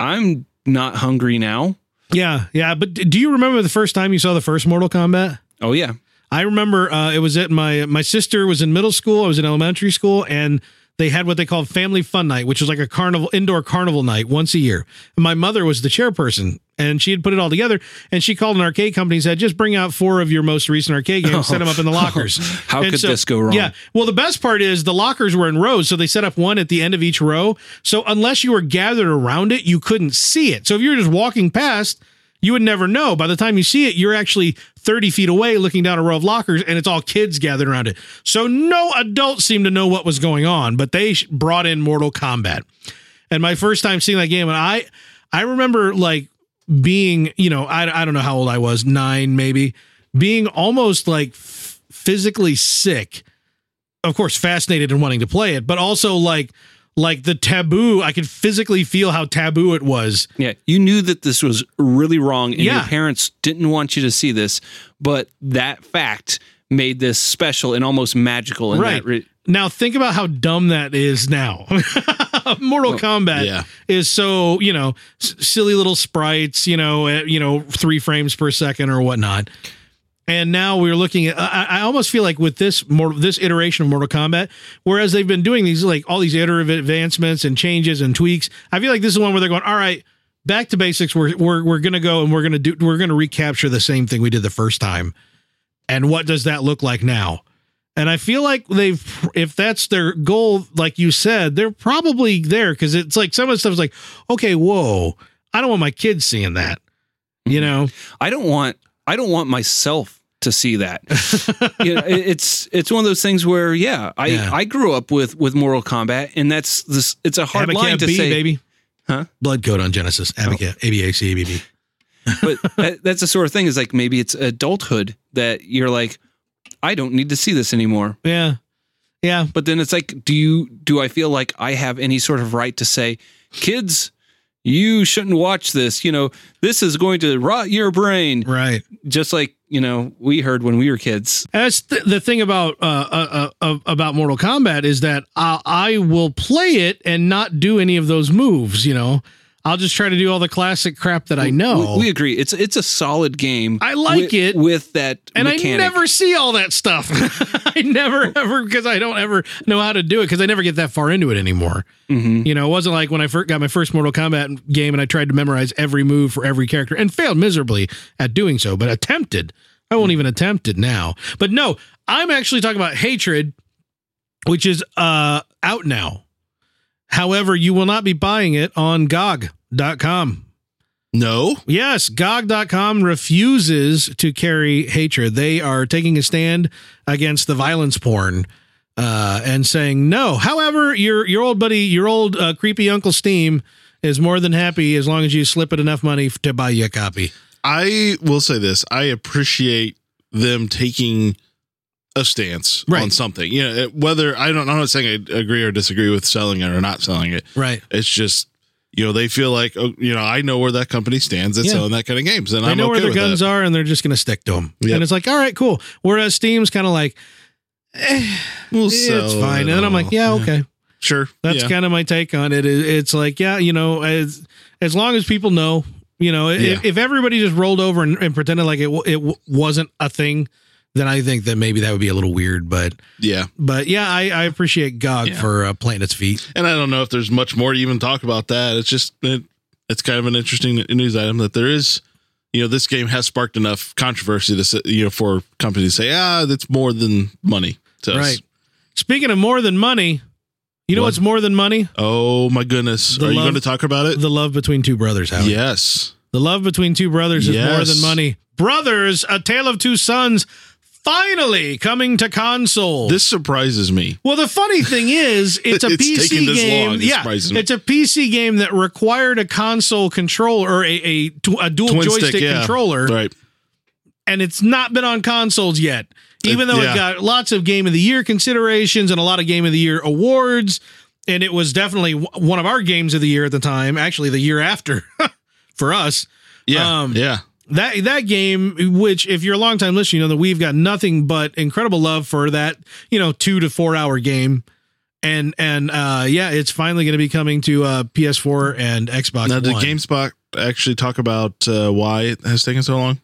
I'm not hungry now. Yeah, yeah. But do you remember the first time you saw the first Mortal Kombat? Oh yeah, I remember uh, it was at my my sister was in middle school. I was in elementary school, and they had what they called family fun night, which was like a carnival indoor carnival night once a year. And my mother was the chairperson, and she had put it all together. And she called an arcade company and said, "Just bring out four of your most recent arcade games, set oh, them up in the (laughs) oh, lockers." How And could this go wrong? Yeah. Well, the best part is the lockers were in rows, so they set up one at the end of each row. So unless you were gathered around it, you couldn't see it. So if you were just walking past, you would never know. By the time you see it, you're actually 30 feet away looking down a row of lockers, and it's all kids gathered around it. So no adults seemed to know what was going on, but they brought in Mortal Kombat. And my first time seeing that game, and I, I remember like being, you know, I, I don't know how old I was, nine maybe, being almost like f- physically sick of course fascinated and wanting to play it but also like like the taboo i could physically feel how taboo it was Yeah, you knew that this was really wrong, and Yeah. your parents didn't want you to see this, but that fact made this special and almost magical. In Right. That re- now think about how dumb that is now (laughs) mortal kombat yeah. is so you know s- silly little sprites you know at, you know three frames per second or whatnot and now we're looking at I, I almost feel like with this more this iteration of mortal kombat whereas they've been doing these like all these iterative advancements and changes and tweaks i feel like this is one where they're going all right back to basics we're we're, we're gonna go and we're gonna do we're gonna recapture the same thing we did the first time and what does that look like now and I feel like they've, if that's their goal, like you said, they're probably there because it's like some of the stuff is like, okay, whoa, I don't want my kids seeing that. You mm-hmm. know, I don't want. I don't want myself to see that. (laughs) you know, it's it's one of those things where yeah, I Yeah. I grew up with with Mortal Kombat, and that's this. It's a hard line to B, say, baby. Huh? Blood code on Genesis. Abacab, oh. A B A C A B B. (laughs) but that, that's the sort of thing. Is like maybe it's adulthood that you're like, I don't need to see this anymore. Yeah. Yeah. But then it's like, do you do I feel like I have any sort of right to say, kids, you shouldn't watch this? You know, this is going to rot your brain, Right. just like you know we heard when we were kids. That's th- the thing about uh, uh, uh, about Mortal Kombat is that I, I will play it and not do any of those moves. You know, I'll just try to do all the classic crap that I know. We, we agree. It's it's a solid game. I like with, it. with that and mechanic. I never see all that stuff. (laughs) I never ever because I don't ever know how to do it because I never get that far into it anymore. Mhm. You know, it wasn't like when I first got my first Mortal Kombat game and I tried to memorize every move for every character and failed miserably at doing so, but attempted. I won't even attempt it now. But no, I'm actually talking about Hatred, which is uh out now. However, you will not be buying it on GOG.com. No. Yes, GOG.com refuses to carry hatred. They are taking a stand against the violence porn uh, and saying no. However, your your old buddy, your old uh, creepy Uncle Steam is more than happy as long as you slip it enough money to buy you a copy. I will say this. I appreciate them taking a stance Right. on something. You know, whether I don't, I'm not saying I agree or disagree with selling it or not selling it. Right. It's just, you know, they feel like, oh, you know, I know where that company stands at Yeah. selling that kind of games, and I'm know okay where their guns that. are and they're just going to stick to them. Yep. And it's like, all right, cool. Whereas Steam's kind of like, eh, We'll it's fine. it And I'm like, all. yeah, okay. sure. That's yeah. kind of my take on it. It- It's like, yeah, you know, as as long as people know, you know, Yeah. if, if everybody just rolled over and, and pretended like it w- it w- wasn't a thing, then I think that maybe that would be a little weird. But yeah. but yeah, I, I appreciate GOG Yeah. for uh, planting its feet. And I don't know if there's much more to even talk about that. It's just it, it's kind of an interesting news item that there is. You know, this game has sparked enough controversy to say, you know for companies to say, ah, that's more than money to us. Right. Speaking of more than money, you know What? what's more than money? Oh my goodness! The Are you going to talk about it? The love between two brothers. Howie. yes. The love between two brothers is more than money. Brothers, a tale of two sons. Finally coming to console. This surprises me. well, the funny thing is, (laughs) it's a It's PC taking this game. long, it yeah, surprises me. it's a PC game that required a console controller or a a, a dual Twin joystick stick, yeah. controller, Right. and it's not been on consoles yet. Even It- though yeah. it got lots of Game of the Year considerations and a lot of Game of the Year awards, and it was definitely w- one of our games of the year at the time. Actually, the year after (laughs) for us. Yeah. Um, yeah. That that game which if you're a long time listener you know that we've got nothing but incredible love for that you know two to four hour game and and uh yeah it's finally going to be coming to uh ps4 and xbox Now, did One. GameSpot actually talk about uh, why it has taken so long?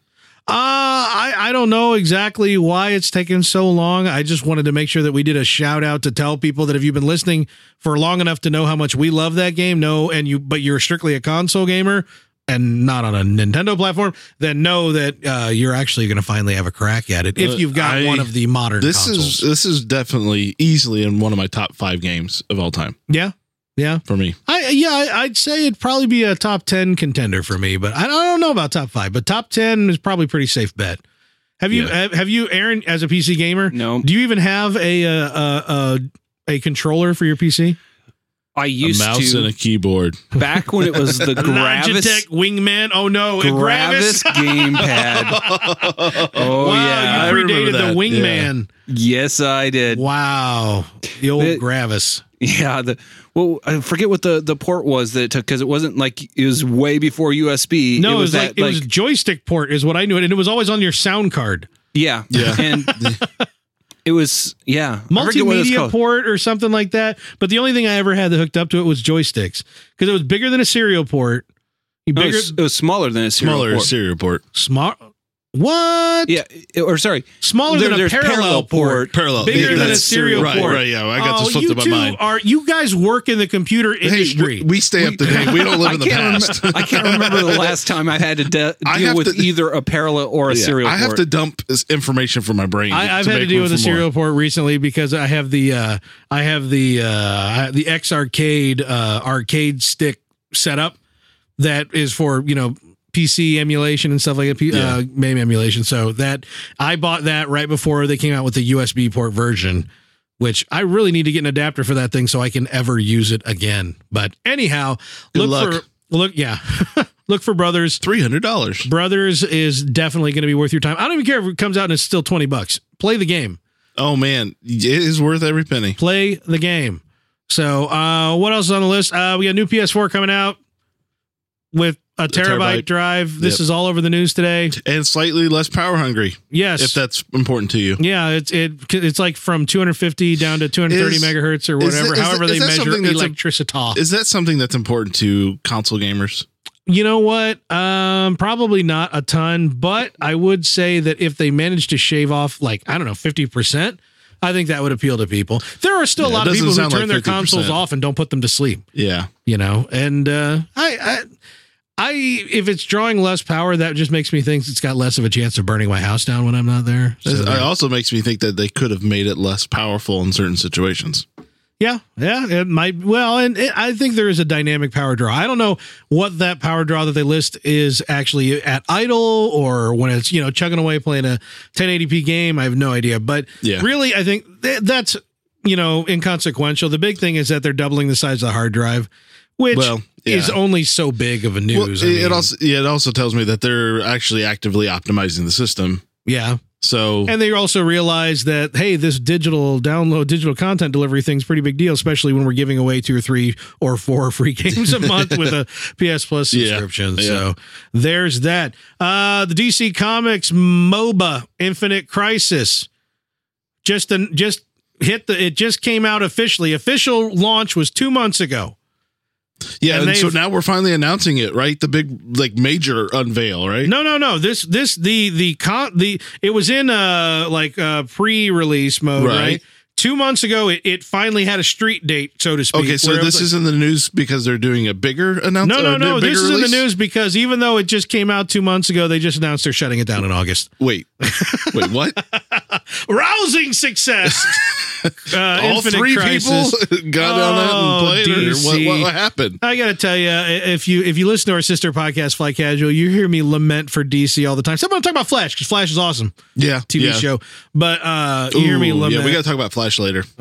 Uh, I, I don't know exactly why it's taken so long. I just wanted to make sure that we did a shout out to tell people that if you've been listening for long enough to know how much we love that game, no, and you, but you're strictly a console gamer and not on a Nintendo platform, then know that uh, you're actually going to finally have a crack at it if Uh, you've got I- one of the modern This consoles. is this is definitely easily in one of my top five games of all time yeah, yeah. for me. I yeah, I, I'd say it'd probably be a top ten contender for me, but I, I don't know about top five. But top ten is probably a pretty safe bet. Have you Yeah. have, have you Aaron as a PC gamer? No, Do you even have a uh, uh, uh, a controller for your PC? I used a mouse to and a keyboard. back when it was the (laughs) Gravis Logitech Wingman. Oh no, a Gravis Gravis. gamepad. (laughs) Oh wow, yeah, I you remember predated the that, Wingman. yes I did. Wow, the old The- Gravis. Yeah, the well, I forget what the the port was that it took because it wasn't like it was way before USB. No, it was, that, like it was joystick port is what I knew it, and it was always on your sound card. yeah, Yeah. (laughs) and it was yeah I forget what it was multimedia port or something like that. But the only thing I ever had that hooked up to it was joysticks because it was bigger than a serial port. You No, it, was, it was smaller than a serial Smaller port. serial port. smart. What? Yeah, or sorry, Smaller There- than a there's parallel, parallel port. port. Parallel. Bigger Yeah, than a serial right, port. Right, yeah. I got oh, this flipped you in my two mind. are you guys work in the computer Hey, industry? we, we stay up to date. We don't live in (laughs) the past. Remember, I can't remember the last time I had to de- deal with to- either a parallel or a Yeah, serial I have port. to dump this information from my brain. I, I've had to make deal with a for more. serial port recently because I have the uh, I have the uh, the X Arcade uh, arcade stick setup that is for you know PC emulation and stuff like that, Yeah. uh, MAME emulation. So that I bought that right before they came out with the USB port version, which I really need to get an adapter for that thing so I can ever use it again. But anyhow, Good look luck. for look yeah, (laughs) look for Brothers. Three hundred dollars. Brothers is definitely going to be worth your time. I don't even care if it comes out and it's still twenty bucks. Play the game Oh man, it is worth every penny. play the game. So, uh, what else is on the list? Uh, we got new PS4 coming out with a terabyte, terabyte. drive. This Yep. is all over the news today. And slightly less power hungry, Yes. if that's important to you. yeah, it's it it's like from 250 down to 230 Is- megahertz or whatever. it- however they measure electricity. Is that something that's important to console gamers? you know what? Um, probably not a ton, but I would say that if they managed to shave off like I don't know 50 percent. I think that would appeal to people. There are still Yeah, a lot of people who turn like their consoles off and don't put them to sleep. Yeah. you know and uh I, I i if it's drawing less power that just makes me think it's got less of a chance of burning my house down when i'm not there. So, it also makes me think that they could have made it less powerful in certain situations. yeah yeah it might well and it, i think there is a dynamic power draw. I don't know what that power draw that they list is actually at idle or when it's you know chugging away playing a 1080p game. I have no idea but Yeah. really i think th- that's you know inconsequential. The big thing is that they're doubling the size of the hard drive which Well, yeah. is only so big of a Well, news it, I it also yeah, it also tells me that they're actually actively optimizing the system. yeah So And they also realize that hey, this digital download, digital content delivery thing's pretty big deal, especially when we're giving away two or three or four (laughs) free games a month with a (laughs) PS Plus Yeah, subscription. yeah. So there's that. Uh, the DC Comics MOBA Infinite Crisis just an, just hit the. It just came out officially. Official launch was two months ago. Yeah, And and so now we're finally announcing it, right? The big like major unveil, right? No, no, no. This this the the con the it was in uh like uh pre-release mode, right? Right. Two months ago, it, it finally had a street date, so to speak. Okay, so where it was this like- is in the news because they're doing a bigger announcement. no, no, no. This is in the news because even though it just came out two months ago, they just announced they're shutting it down in August. Wait, wait, what? (laughs) Rousing success. (laughs) uh, All Infinite three Crisis. people (laughs) got on that Oh, and played, DC. what, what happened? I gotta tell you, if you if you listen to our sister podcast, Fly Casual, you hear me lament for DC all the time. Someone talk about Flash because Flash is awesome Yeah, TV yeah. show, but uh, you hear me lament. Yeah, we got to talk about Flash later. (laughs)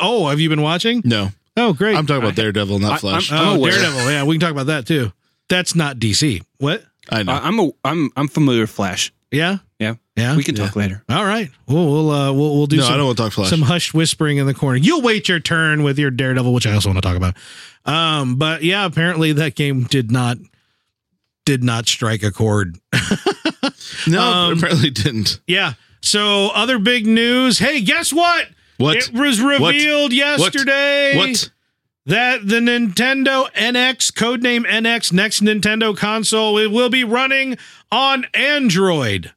oh, have you been watching? No, Oh, great. I'm talking about Daredevil, not I- Flash. I'm- oh, aware. Daredevil. Yeah, we can talk about that too. That's not DC. What? I know. I, I'm a, I'm I'm familiar with Flash. Yeah, Yeah, yeah. we can talk later. All right. We'll we'll uh, we'll, we'll do no, some, I don't want to talk Flash. some hushed whispering in the corner. You'll wait your turn with your Daredevil, which I also want to talk about. Um, but yeah, apparently that game did not did not strike a chord. (laughs) no, um, apparently didn't. Yeah. So other big news. Hey, guess what? What? It was revealed yesterday What? that the Nintendo NX, codename NX, next Nintendo console, it will be running on Android.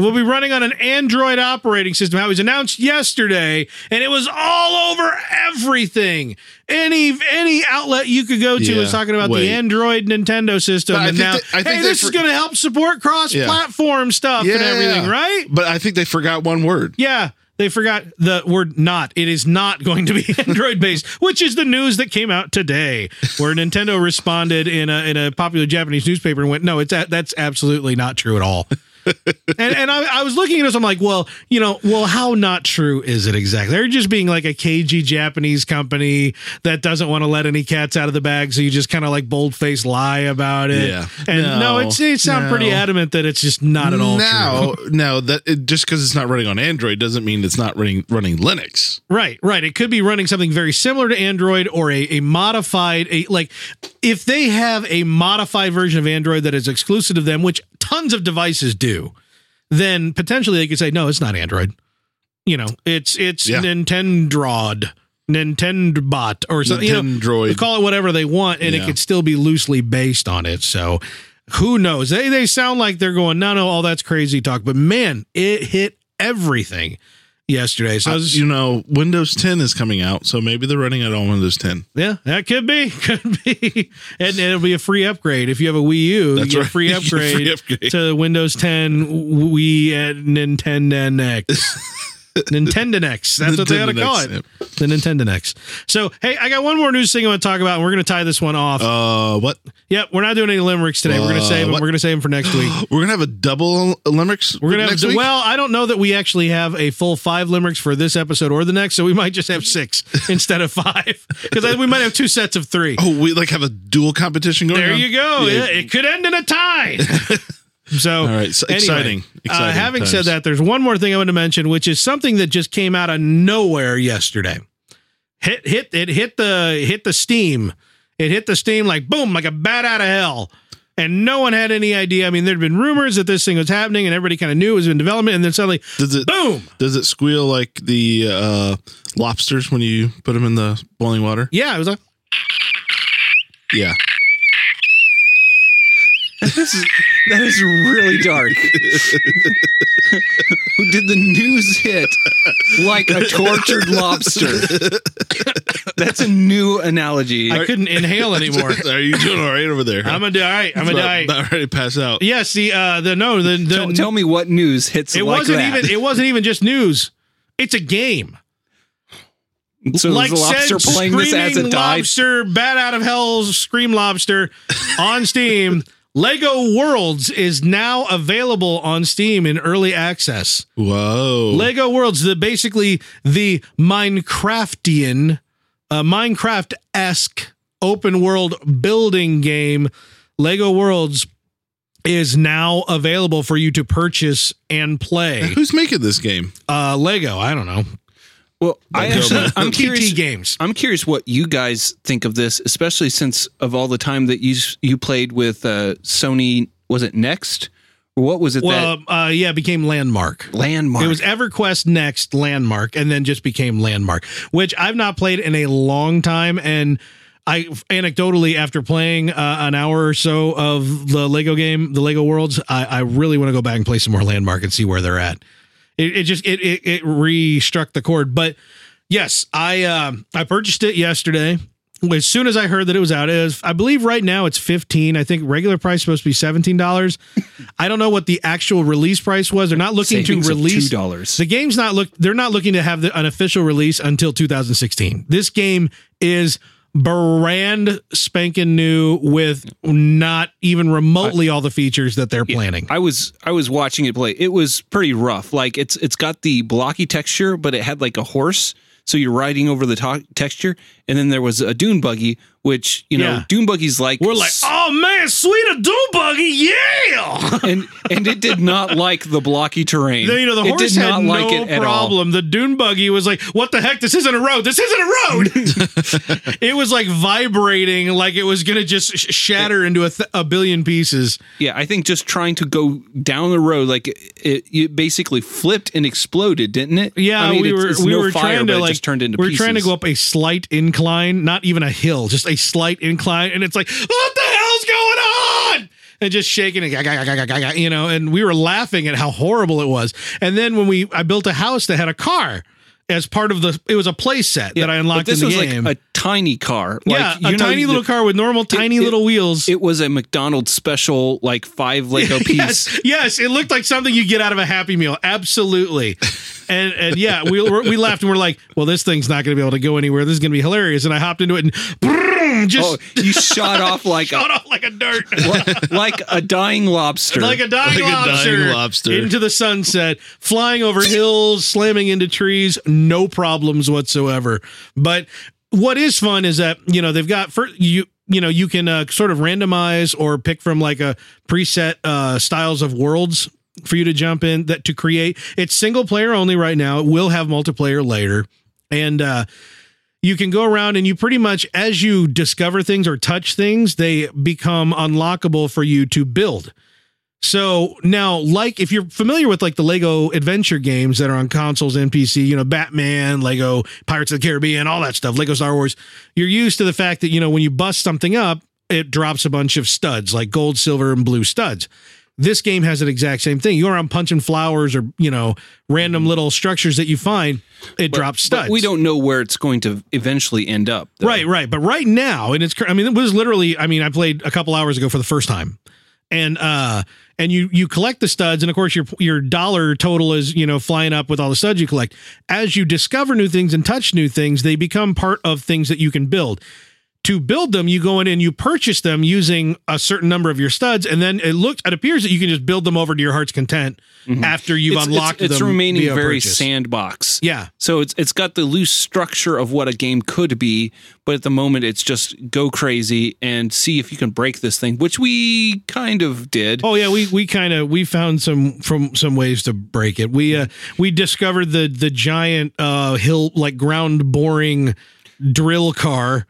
Will be running on an Android operating system. How it was announced yesterday, and it was all over everything. Any any outlet you could go to Yeah, was talking about wait. the Android Nintendo system, But and now think hey, this is going to help support cross-platform stuff and Yeah. everything, right? But I think they forgot one word. Yeah, they forgot the word not. It is not going to be (laughs) Android based, which is the news that came out today, where Nintendo responded in a in a popular Japanese newspaper and went, "No, it's a, that's absolutely not true at all." And and I, I was looking at this, I'm like, well, you know, well, how not true is it exactly? They're just being like a cagey Japanese company that doesn't want to let any cats out of the bag, so you just kind of like bold faced lie about it. Yeah. and no, No, it's they sound pretty adamant that it's just not at all now, true. now that it, just because it's not running on Android doesn't mean it's not running running Linux. Right, right. It could be running something very similar to Android or a, a modified, a like if they have a modified version of Android that is exclusive to them, which tons of devices do, then potentially they could say, no, it's not Android. You know, it's it's Yeah. Nintendrod, Nintendbot, or something. You know, call it whatever they want, and it could still be loosely based on it. So who knows? They they sound like they're going, no, no, all that's crazy talk. But man, it hit everything yesterday. So I you know, Windows 10 is coming out, so maybe they're running it on Windows 10. Yeah, that could be, (laughs) could be, and, and it'll be a free upgrade if you have a Wii U. That's you right. a free (laughs) You get a upgrade, free upgrade. to Windows 10 Wii and Nintendo NX. (laughs) (laughs) Nintendo NX. That's what they ought to call it. The Nintendo NX. So, hey, I got one more news thing I want to talk about, and we're going to tie this one off. Uh, what? yep, we're not doing any limericks today. we're going to Uh, save them. what? We're going to save them for next week. (gasps) We're gonna have a double limericks. We're gonna have next week? well, I don't know that we actually have a full five limericks for this episode or the next, so we might just have six (laughs) instead of five because we might have two sets of three. Oh, we like have a dual competition going. There on? you go. Yeah. Yeah, it could end in a tie. (laughs) so, All right, so anyway, exciting, uh, exciting having said that, there's one more thing I want to mention, which is something that just came out of nowhere yesterday. Hit hit it hit the hit the steam. It hit the steam like boom, like a bat out of hell. And no one had any idea. I mean, there'd been rumors that this thing was happening, and everybody kind of knew it was in development. And then suddenly, Does it boom! does it squeal like the uh, lobsters when you put them in the boiling water? Yeah, it was like Yeah. That is, that is really dark. (laughs) Who Did the news hit like a tortured lobster? That's a new analogy. I couldn't inhale (laughs) anymore. Are you doing all right over there? I'm gonna die. All right, I'm gonna die. About, about ready to pass out. Yes, the uh, the no, the, the tell, tell me what news hits it like wasn't that. even it wasn't even just news. It's a game. so like is the lobster said, playing this as it Screaming died. Lobster, Bat Out of hell, Scream Lobster on Steam. Lego Worlds is now available on Steam in early access. Whoa. Lego Worlds, the basically the Minecraftian, uh, Minecraft esque open world building game. Lego Worlds is now available for you to purchase and play. Who's making this game? Uh, Lego, I don't know. Well, I actually, I'm curious. Games. I'm curious what you guys think of this, especially since of all the time that you you played with uh, Sony. Was it Next, what was it? Well, uh, yeah, it became Landmark. landmark. It was EverQuest Next Landmark, and then just became Landmark, which I've not played in a long time. And I anecdotally, after playing uh, an hour or so of the Lego game, the Lego Worlds, I, I really want to go back and play some more Landmark and see where they're at. It, it just it, it it re-struck the chord. But yes, I um I purchased it yesterday. As soon as I heard that it was out, it was, I believe right now it's 15. I think regular price is supposed to be $17. (laughs) I don't know what the actual release price was. They're not looking Savings to release $2. the game's not look they're not looking to have the, an official release until 2016. This game is brand spanking new with not even remotely all the features that they're planning. I was I was watching it play. It was pretty rough. Like it's it's got the blocky texture, but it had like a horse. So you're riding over the to- texture, and then there was a dune buggy, which you know Yeah. dune buggy's like We're like, oh man, sweet a doom buggy, yeah. (laughs) and and it did not like the blocky terrain. you know, the it horse did had no like it at all. problem. The dune buggy was like, "What the heck? This isn't a road. This isn't a road." (laughs) it was like vibrating, like it was gonna just sh- shatter into a, th- a billion pieces. Yeah, I think just trying to go down the road, like it, it basically flipped and exploded, didn't it? Yeah, I mean, we it's- were it's we no were fire, trying to like just turned into we were pieces. trying to go up a slight incline, not even a hill, just a slight incline, and it's like, what the hell's going on? And just shaking it, gaga, you know. And we were laughing at how horrible it was. And then when we, I built a house that had a car as part of the, it was a play set that I unlocked but this in the was game. like a tiny car. yeah, like, a you know, tiny the- little car with normal tiny it- little wheels. It was a McDonald's special, like five Lego (laughs) piece. Yes, yes, it looked like something you get out of a Happy Meal. Absolutely. And and yeah, we we laughed and we're like, well, this thing's not going to be able to go anywhere. This is going to be hilarious. And I hopped into it and boom, (laughs) just Oh, you shot off (laughs) like shot a, off like a dirt, like a dying lobster. like a dying, Like a dying lobster, lobster. into the sunset, flying over hills, slamming into trees, no problems whatsoever. But what is fun is that you know they've got for you you know you can uh, sort of randomize or pick from like a preset uh, styles of worlds for you to jump in that to create it's single player only right now it will have multiplayer later and uh you can go around and you pretty much as you discover things or touch things they become unlockable for you to build. So now like if you're familiar with like the lego adventure games that are on consoles and pc you know batman lego pirates of the caribbean all that stuff lego star wars you're used to the fact that you know when you bust something up it drops a bunch of studs like gold silver and blue studs this game has an exact same thing. You go around punching flowers or you know random little structures that you find, it drops studs. But we don't know where it's going to eventually end up. though. Right, right. But right now, and it's I mean, it was literally. I mean, I played a couple hours ago for the first time, and uh, and you you collect the studs, and of course your your dollar total is you know flying up with all the studs you collect. As you discover new things and touch new things, they become part of things that you can build. To build them, you go in and you purchase them using a certain number of your studs, and then it looks it appears that you can just build them over to your heart's content after you've It's, unlocked it's, it's remaining very purchase. sandbox. Yeah, So it's it's got the loose structure of what a game could be, but at the moment it's just go crazy and see if you can break this thing, which we kind of did. Oh yeah, we we kind of we found some from some ways to break it. We uh we discovered the the giant uh hill like ground boring drill car.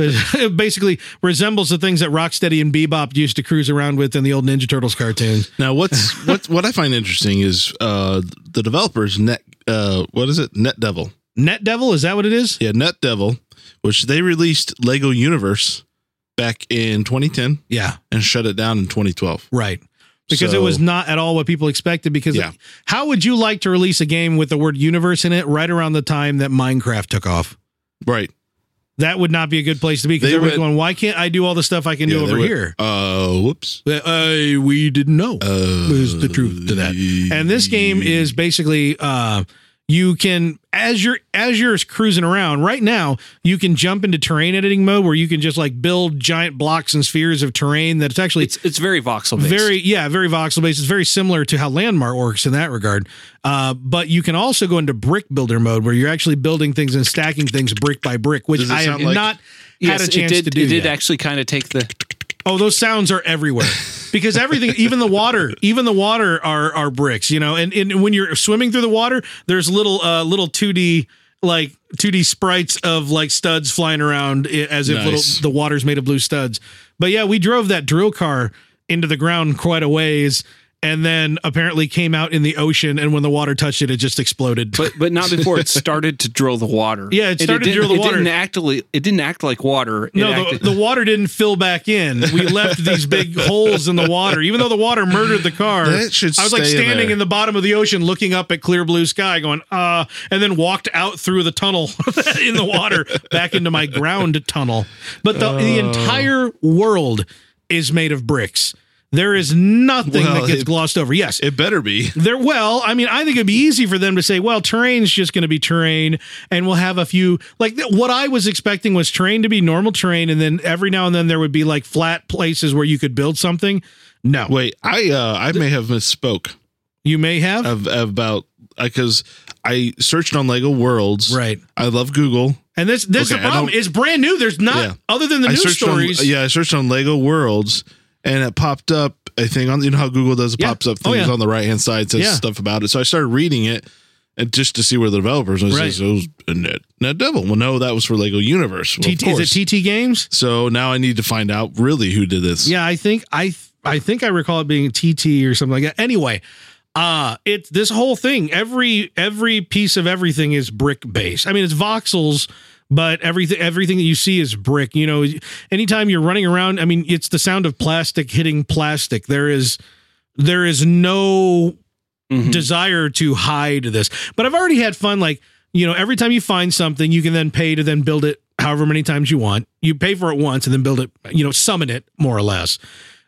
It (laughs) basically resembles the things that Rocksteady and Bebop used to cruise around with in the old Ninja Turtles cartoons. Now, what's (laughs) what what I find interesting is uh the developers net uh what is it Net Devil Net Devil, is that what it is? yeah Net Devil, which they released Lego Universe back in 2010 Yeah, and shut it down in 2012. right. Because it was not at all what people expected. Because Yeah. how would you like to release a game with the word universe in it right around the time that Minecraft took off? Right. That would not be a good place to be because everyone's going, why can't I do all the stuff I can do they over were- here? Uh, whoops. Uh, we didn't know. Uh, is the truth to that. And this game is basically uh you can as you're as you're cruising around right now, you can jump into terrain editing mode where you can just like build giant blocks and spheres of terrain that's actually It's it's very voxel based. very yeah very voxel based it's very similar to how landmark works in that regard uh, but you can also go into brick builder mode where you're actually building things and stacking things brick by brick which i have like- not yes, had a chance did, to do It did yet. actually kind of take the Oh, those sounds are everywhere because everything, even the water, even the water are are bricks, you know. And, and when you're swimming through the water, there's little uh little two D like two D sprites of like studs flying around as if Nice. little the water's made of blue studs. But yeah, we drove that drill car into the ground quite a ways. And then apparently came out in the ocean. And when the water touched it, it just exploded. but but not before it (laughs) started to drill the water. Yeah, it started to didn't- drill the water it. Didn't act like, it didn't act like water. It no, acted- the, the water didn't fill back in. We left these big (laughs) holes in the water, even though the water murdered the car. That should I was like stay in standing there. in the bottom of the ocean, looking up at clear blue sky, going uh, and then walked out through the tunnel (laughs) in the water back into my ground tunnel. But the, the Oh. entire world is made of bricks. There is nothing Well, that gets it- glossed over. Yes, It better be. there, well, I mean, I think it'd be easy for them to say, well, terrain's just going to be terrain, and we'll have a few like th- what I was expecting was terrain to be normal terrain, and then every now and then there would be like flat places where you could build something. No, Wait, I uh I may have misspoke you may have of about because I searched on Lego Worlds. right, I love Google. and this this is Okay, the problem. don't- brand new. There's not Yeah. other than the I news stories. on yeah, I searched on Lego Worlds and it popped up I think on you know how Google does it Yeah. pops up Oh, things yeah. on the right hand side says Yeah. stuff about it. So I started reading it and just to see where the developers was. Right. It was a Net, Net Devil. Well, no, that was for Lego Universe. Well, TT, is it TT Games? so now I need to find out really who did this. Yeah, I think I I think I recall it being TT or something like that. Anyway, uh it's this whole thing. Every every piece of everything is brick based. I mean, it's voxels, but everything everything that you see is brick. You know, anytime you're running around, I mean, it's the sound of plastic hitting plastic. There is there is no Mhm. desire to hide this. But I've already had fun. Like, you know, every time you find something, you can then pay to then build it however many times you want. You pay for it once and then build it, you know, summon it more or less.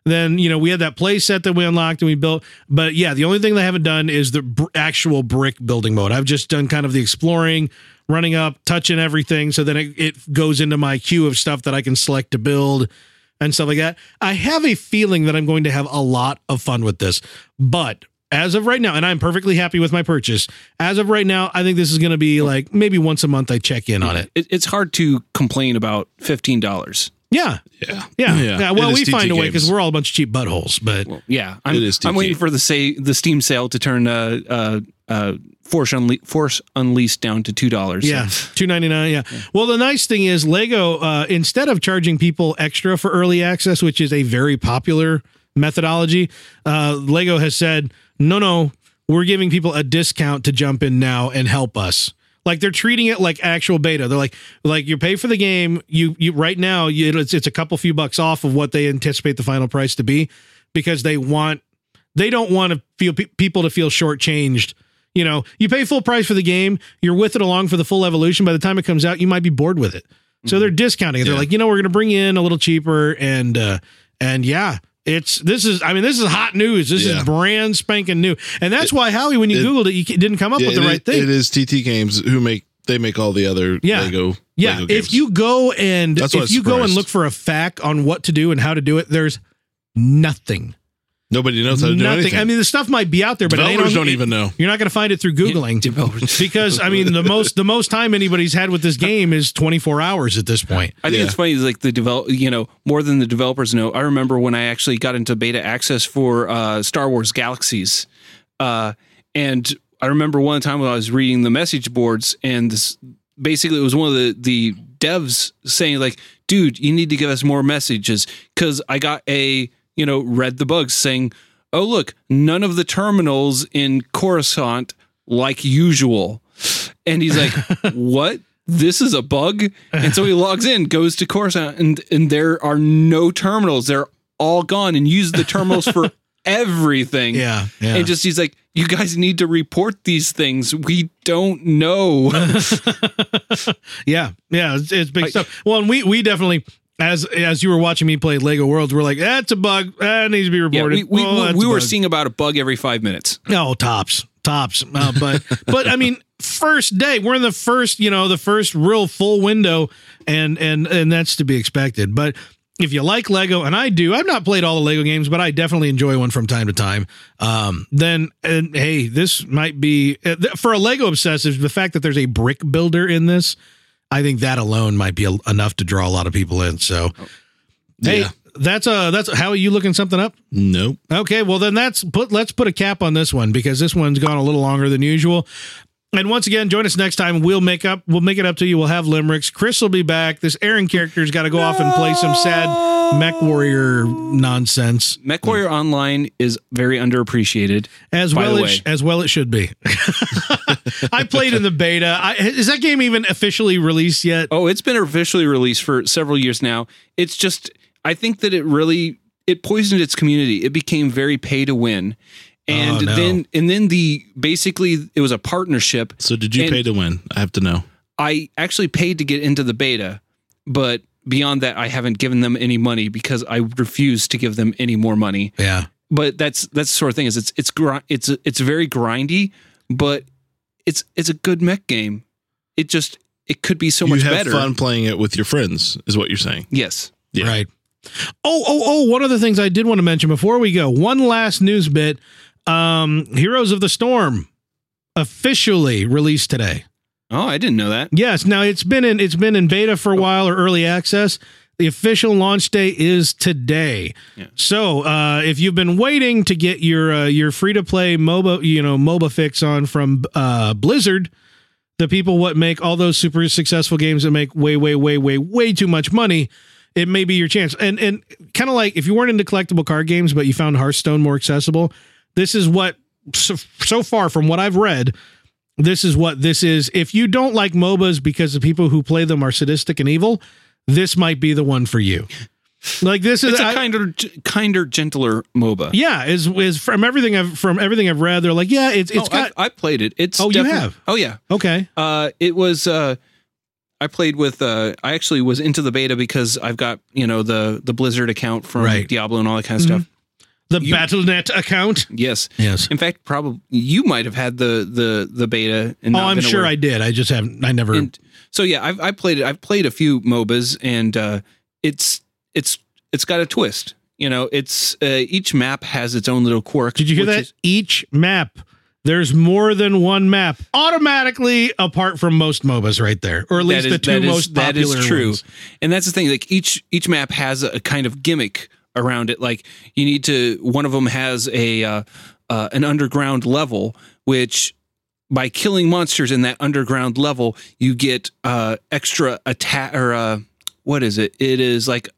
Then, you know, we had that play set that we unlocked and we built. But yeah, the only thing I haven't done is the br- actual brick building mode. I've just done kind of the exploring, running up, touching everything. So then it, it goes into my queue of stuff that I can select to build and stuff like that. I have a feeling that I'm going to have a lot of fun with this. But as of right now, and I'm perfectly happy with my purchase, as of right now, I think this is going to be like maybe once a month I check in on it. it, it's hard to complain about fifteen dollars. Yeah. Yeah. Yeah. Yeah. yeah. Well, we TT find a way because we're all a bunch of cheap buttholes. But Well, yeah, I'm, I'm waiting for the say the Steam sale to turn uh uh uh Force Unle- Force Unleashed down to two dollars. yeah, (laughs) two ninety nine. Yeah. Well, the nice thing is Lego, uh, instead of charging people extra for early access, which is a very popular methodology, uh, Lego has said, no, no, we're giving people a discount to jump in now and help us. Like they're treating it like actual beta. They're like, like you pay for the game. You, you right now, you, it's, it's a couple few bucks off of what they anticipate the final price to be, because they want, they don't want to feel pe- people to feel shortchanged. You know, you pay full price for the game. You're with it along for the full evolution. By the time it comes out, you might be bored with it. So they're discounting it. They're Yeah. like, you know, we're going to bring in a little cheaper, and uh, and yeah, it's this is. I mean, this is hot news. This Yeah. is brand spanking new, and that's why Howie, when you it- googled it, you didn't come up Yeah, with the right is- thing. It is TT Games who make they make all the other Yeah. Lego. Yeah, Lego if games. you go and That's if you go and look for a fact on what to do and how to do it, there's nothing. Nobody knows how to do Nothing. anything. I mean, the stuff might be out there, but it ain't developers don't even know. You're not going to find it through googling. developers. because I mean the most the most time anybody's had with this game is 24 hours at this point. I think Yeah. it's funny, like the develop, you know, more than the developers know. I remember when I actually got into beta access for uh, Star Wars Galaxies, uh, and I remember one time when I was reading the message boards, and this basically it was one of the the devs saying like, "Dude, you need to give us more messages," because I got a you know read the bugs saying, "Oh look, none of the terminals in Coruscant like usual," and he's like, (laughs) "What?" This is a bug, and so he logs in, goes to Coruscant, and and there are no terminals. They're all gone, and use the terminals for (laughs) everything. Yeah, yeah. And just he's like, you guys need to report these things. We don't know. (laughs) yeah, yeah, it's, it's big Like- stuff. Well, and we we definitely as as you were watching me play Lego Worlds, we're like, that's a bug. That needs to be yeah, reported. we we, Oh, we, we were bug. seeing about a bug every five minutes. Oh, tops, tops. Uh, but (laughs) but I mean, first day, we're in the first, you know, the first real full window, and and and that's to be expected. But if you like Lego, and I do, I've not played all the Lego games, but I definitely enjoy one from time to time. Um, then and hey, this might be uh, for a Lego obsessive. The fact that there's a brick builder in this, I think that alone might be a, enough to draw a lot of people in. So, hey. Yeah. That's uh that's how are you looking something up? Nope. Okay, well then that's put let's put a cap on this one because this one's gone a little longer than usual. And once again, join us next time. We'll make up. We'll make it up to you. We'll have limericks. Chris will be back. This Aaron character's got to go off and play some sad mech warrior nonsense MechWarrior Online is very underappreciated. as By well the as way. as well it should be. (laughs) I played in the beta. I, is that game even officially released yet? Oh, it's been officially released for several years now. It's just I think that it really it poisoned its community. It became very pay to win. Oh, and Oh, no. then and then the basically it was a partnership. So did you pay to win? I have to know. I actually paid to get into the beta, but beyond that I haven't given them any money because I refuse to give them any more money. Yeah. But that's that's the sort of thing is it's it's gri- it's it's very grindy, but it's it's a good mech game. It just it could be so you much have better. fun playing it with your friends, is what you're saying. Yes. Yeah. Right. Oh, oh, oh, one of the things I did want to mention before we go. One last news bit. Um, Heroes of the Storm officially released today. Oh, I didn't know that. Yes. Now it's been in it's been in beta for a while or early access. The official launch date is today. Yeah. So uh, if you've been waiting to get your uh, your free to play MOBA, you know MOBA fix on from uh, Blizzard, the people what make all those super successful games that make way way way way way too much money, it may be your chance. And and kind of like if you weren't into collectible card games but you found Hearthstone more accessible, this is what so, so far from what I've read, this is what this is. If you don't like MOBAs because the people who play them are sadistic and evil, this might be the one for you. Like this is It's a I- kinder, kinder, gentler MOBA. yeah, is is from everything I've from everything I've read, they're like, yeah, it's it's oh, got I, I played it. It's Oh, you have? Oh yeah. okay. Uh, it was. Uh, I played with. Uh, I actually was into the beta because I've got you know the the Blizzard account from Right. Diablo and all that kind of stuff. The You- BattleNet account. Yes. Yes. In fact, probably you might have had the the the beta. And Oh, I'm sure aware. I did. I just haven't. I never. And so yeah, I've I played it. I've played a few MOBAs, and uh, it's it's it's got a twist. You know, it's uh, each map has its own little quirk. did you hear which that? is- Each map, there's more than one map automatically, apart from most MOBAs, right there, or at least That is- the two that is- most that is popular true. ones. And that's the thing. Like each each map has a, a kind of gimmick around it. Like you need to. One of them has a uh, uh, an underground level, which by killing monsters in that underground level, you get uh, extra attack or uh, what is it? It is like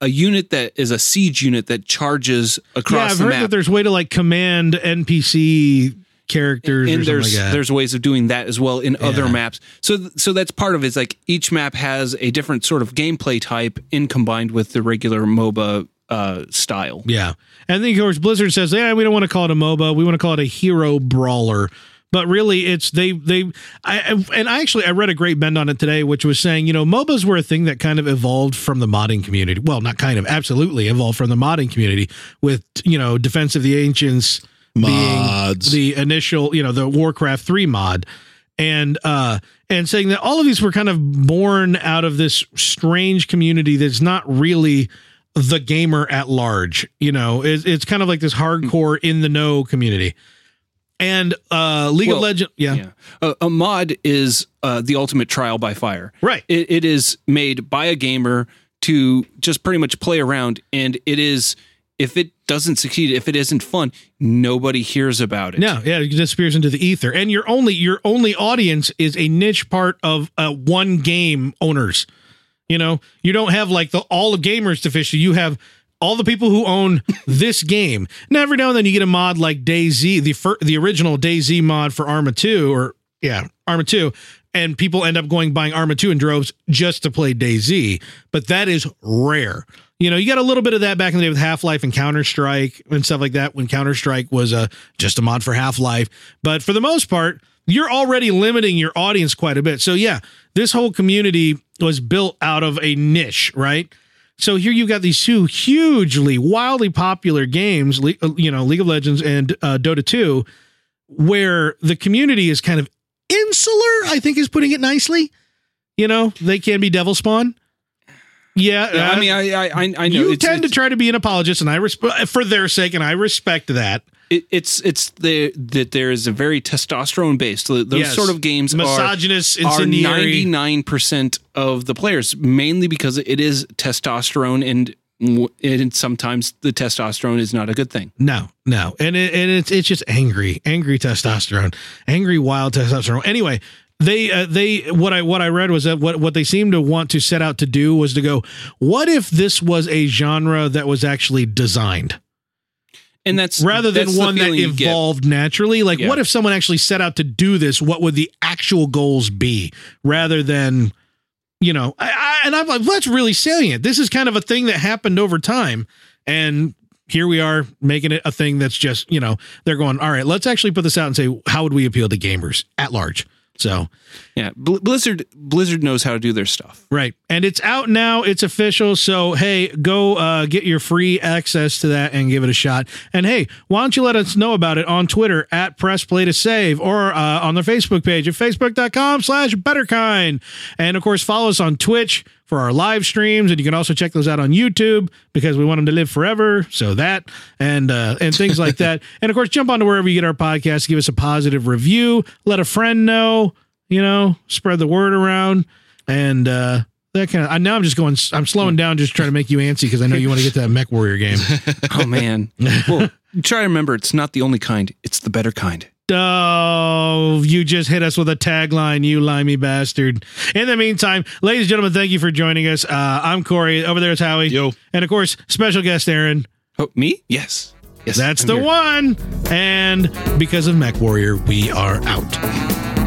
a unit that is a siege unit that charges across. Yeah, I've heard map. that there's way to like command NPC characters and something there's like there's ways of doing that as well in other maps. So th- so that's part of it. It's like each map has a different sort of gameplay type in combined with the regular MOBA uh, style. Yeah. And then of course Blizzard says, yeah, we don't want to call it a MOBA. We want to call it a hero brawler. But really it's they they I and I actually I read a great bend on it today, which was saying, you know, MOBAs were a thing that kind of evolved from the modding community. Well, not kind of, absolutely evolved from the modding community with, you know, Defense of the Ancients Mods. being the initial, you know, the Warcraft 3 mod. And uh and saying that all of these were kind of born out of this strange community that's not really the gamer at large. You know, it's, it's kind of like this hardcore in the know community. And uh League of Well, Legends, yeah, Yeah, a, a mod is uh, the ultimate trial by fire. right. It, it is made by a gamer to just pretty much play around, and it is if it doesn't succeed, if it isn't fun, nobody hears about it. No, yeah, it disappears into the ether, and your only your only audience is a niche part of uh, one game owners. You know, you don't have like the all the gamers to fish. You have all the people who own (laughs) this game. Now, every now and then you get a mod like DayZ, the fir- the original DayZ mod for Arma Two, or yeah, Arma Two, and people end up going buying Arma Two in droves just to play DayZ. But that is rare. You know, you got a little bit of that back in the day with Half Life and Counter Strike and stuff like that when Counter Strike was a just a mod for Half Life. But for the most part, you're already limiting your audience quite a bit. So yeah, this whole community was built out of a niche, right? So here you've got these two hugely, wildly popular games, uh, you know, League of Legends and uh, Dota 2, where the community is kind of insular, I think is putting it nicely. You know, they can be devil spawn. Yeah, Yeah, uh, I mean, I I, I I know you it's, tend it's, to try to be an apologist, and I respect for their sake, and I respect that. It, it's it's the that there is a very testosterone based. Those Yes. sort of games are Misogynist, are ninety nine percent of the players, mainly because it is testosterone, and and sometimes the testosterone is not a good thing. No, no, and it, and it's it's just angry, angry testosterone, angry wild testosterone. Anyway, they uh, they what I what I read was that what what they seem to want to set out to do was to go, what if this was a genre that was actually designed And that's rather than that's one that feeling you get. evolved naturally? Like, Yeah. what if someone actually set out to do this? What would the actual goals be rather than you know? I, I, and I'm like, well, that's really salient. This is kind of a thing that happened over time, and here we are making it a thing that's just you know they're going all right let's actually put this out and say how would we appeal to gamers at large so Yeah, Bl- Blizzard Blizzard knows how to do their stuff. Right. And it's out now. It's official. So, hey, go uh, get your free access to that and give it a shot. And hey, why don't you let us know about it on Twitter at Press Play to Save or uh, on their Facebook page at facebook.com slash betterkind. And of course, follow us on Twitch for our live streams. And you can also check those out on YouTube because we want them to live forever. So that and uh, and things like that. (laughs) And of course, jump onto wherever you get our podcast, give us a positive review, let a friend know, you know, spread the word around. And uh, that kind of. I now I'm just going. I'm slowing down, just trying to make you antsy because I know you want to get to that Mech Warrior game. (laughs) Oh man. (laughs) well, try to remember it's not the only kind, it's the better kind. Oh, you just hit us with a tagline, you limey bastard. In the meantime, ladies and gentlemen, thank you for joining us. Uh, I'm Corey. Over there is Howie. Yo. And of course, special guest Aaron. Oh, me? Yes. Yes. That's I'm the here. one. And because of Mech Warrior, we are out.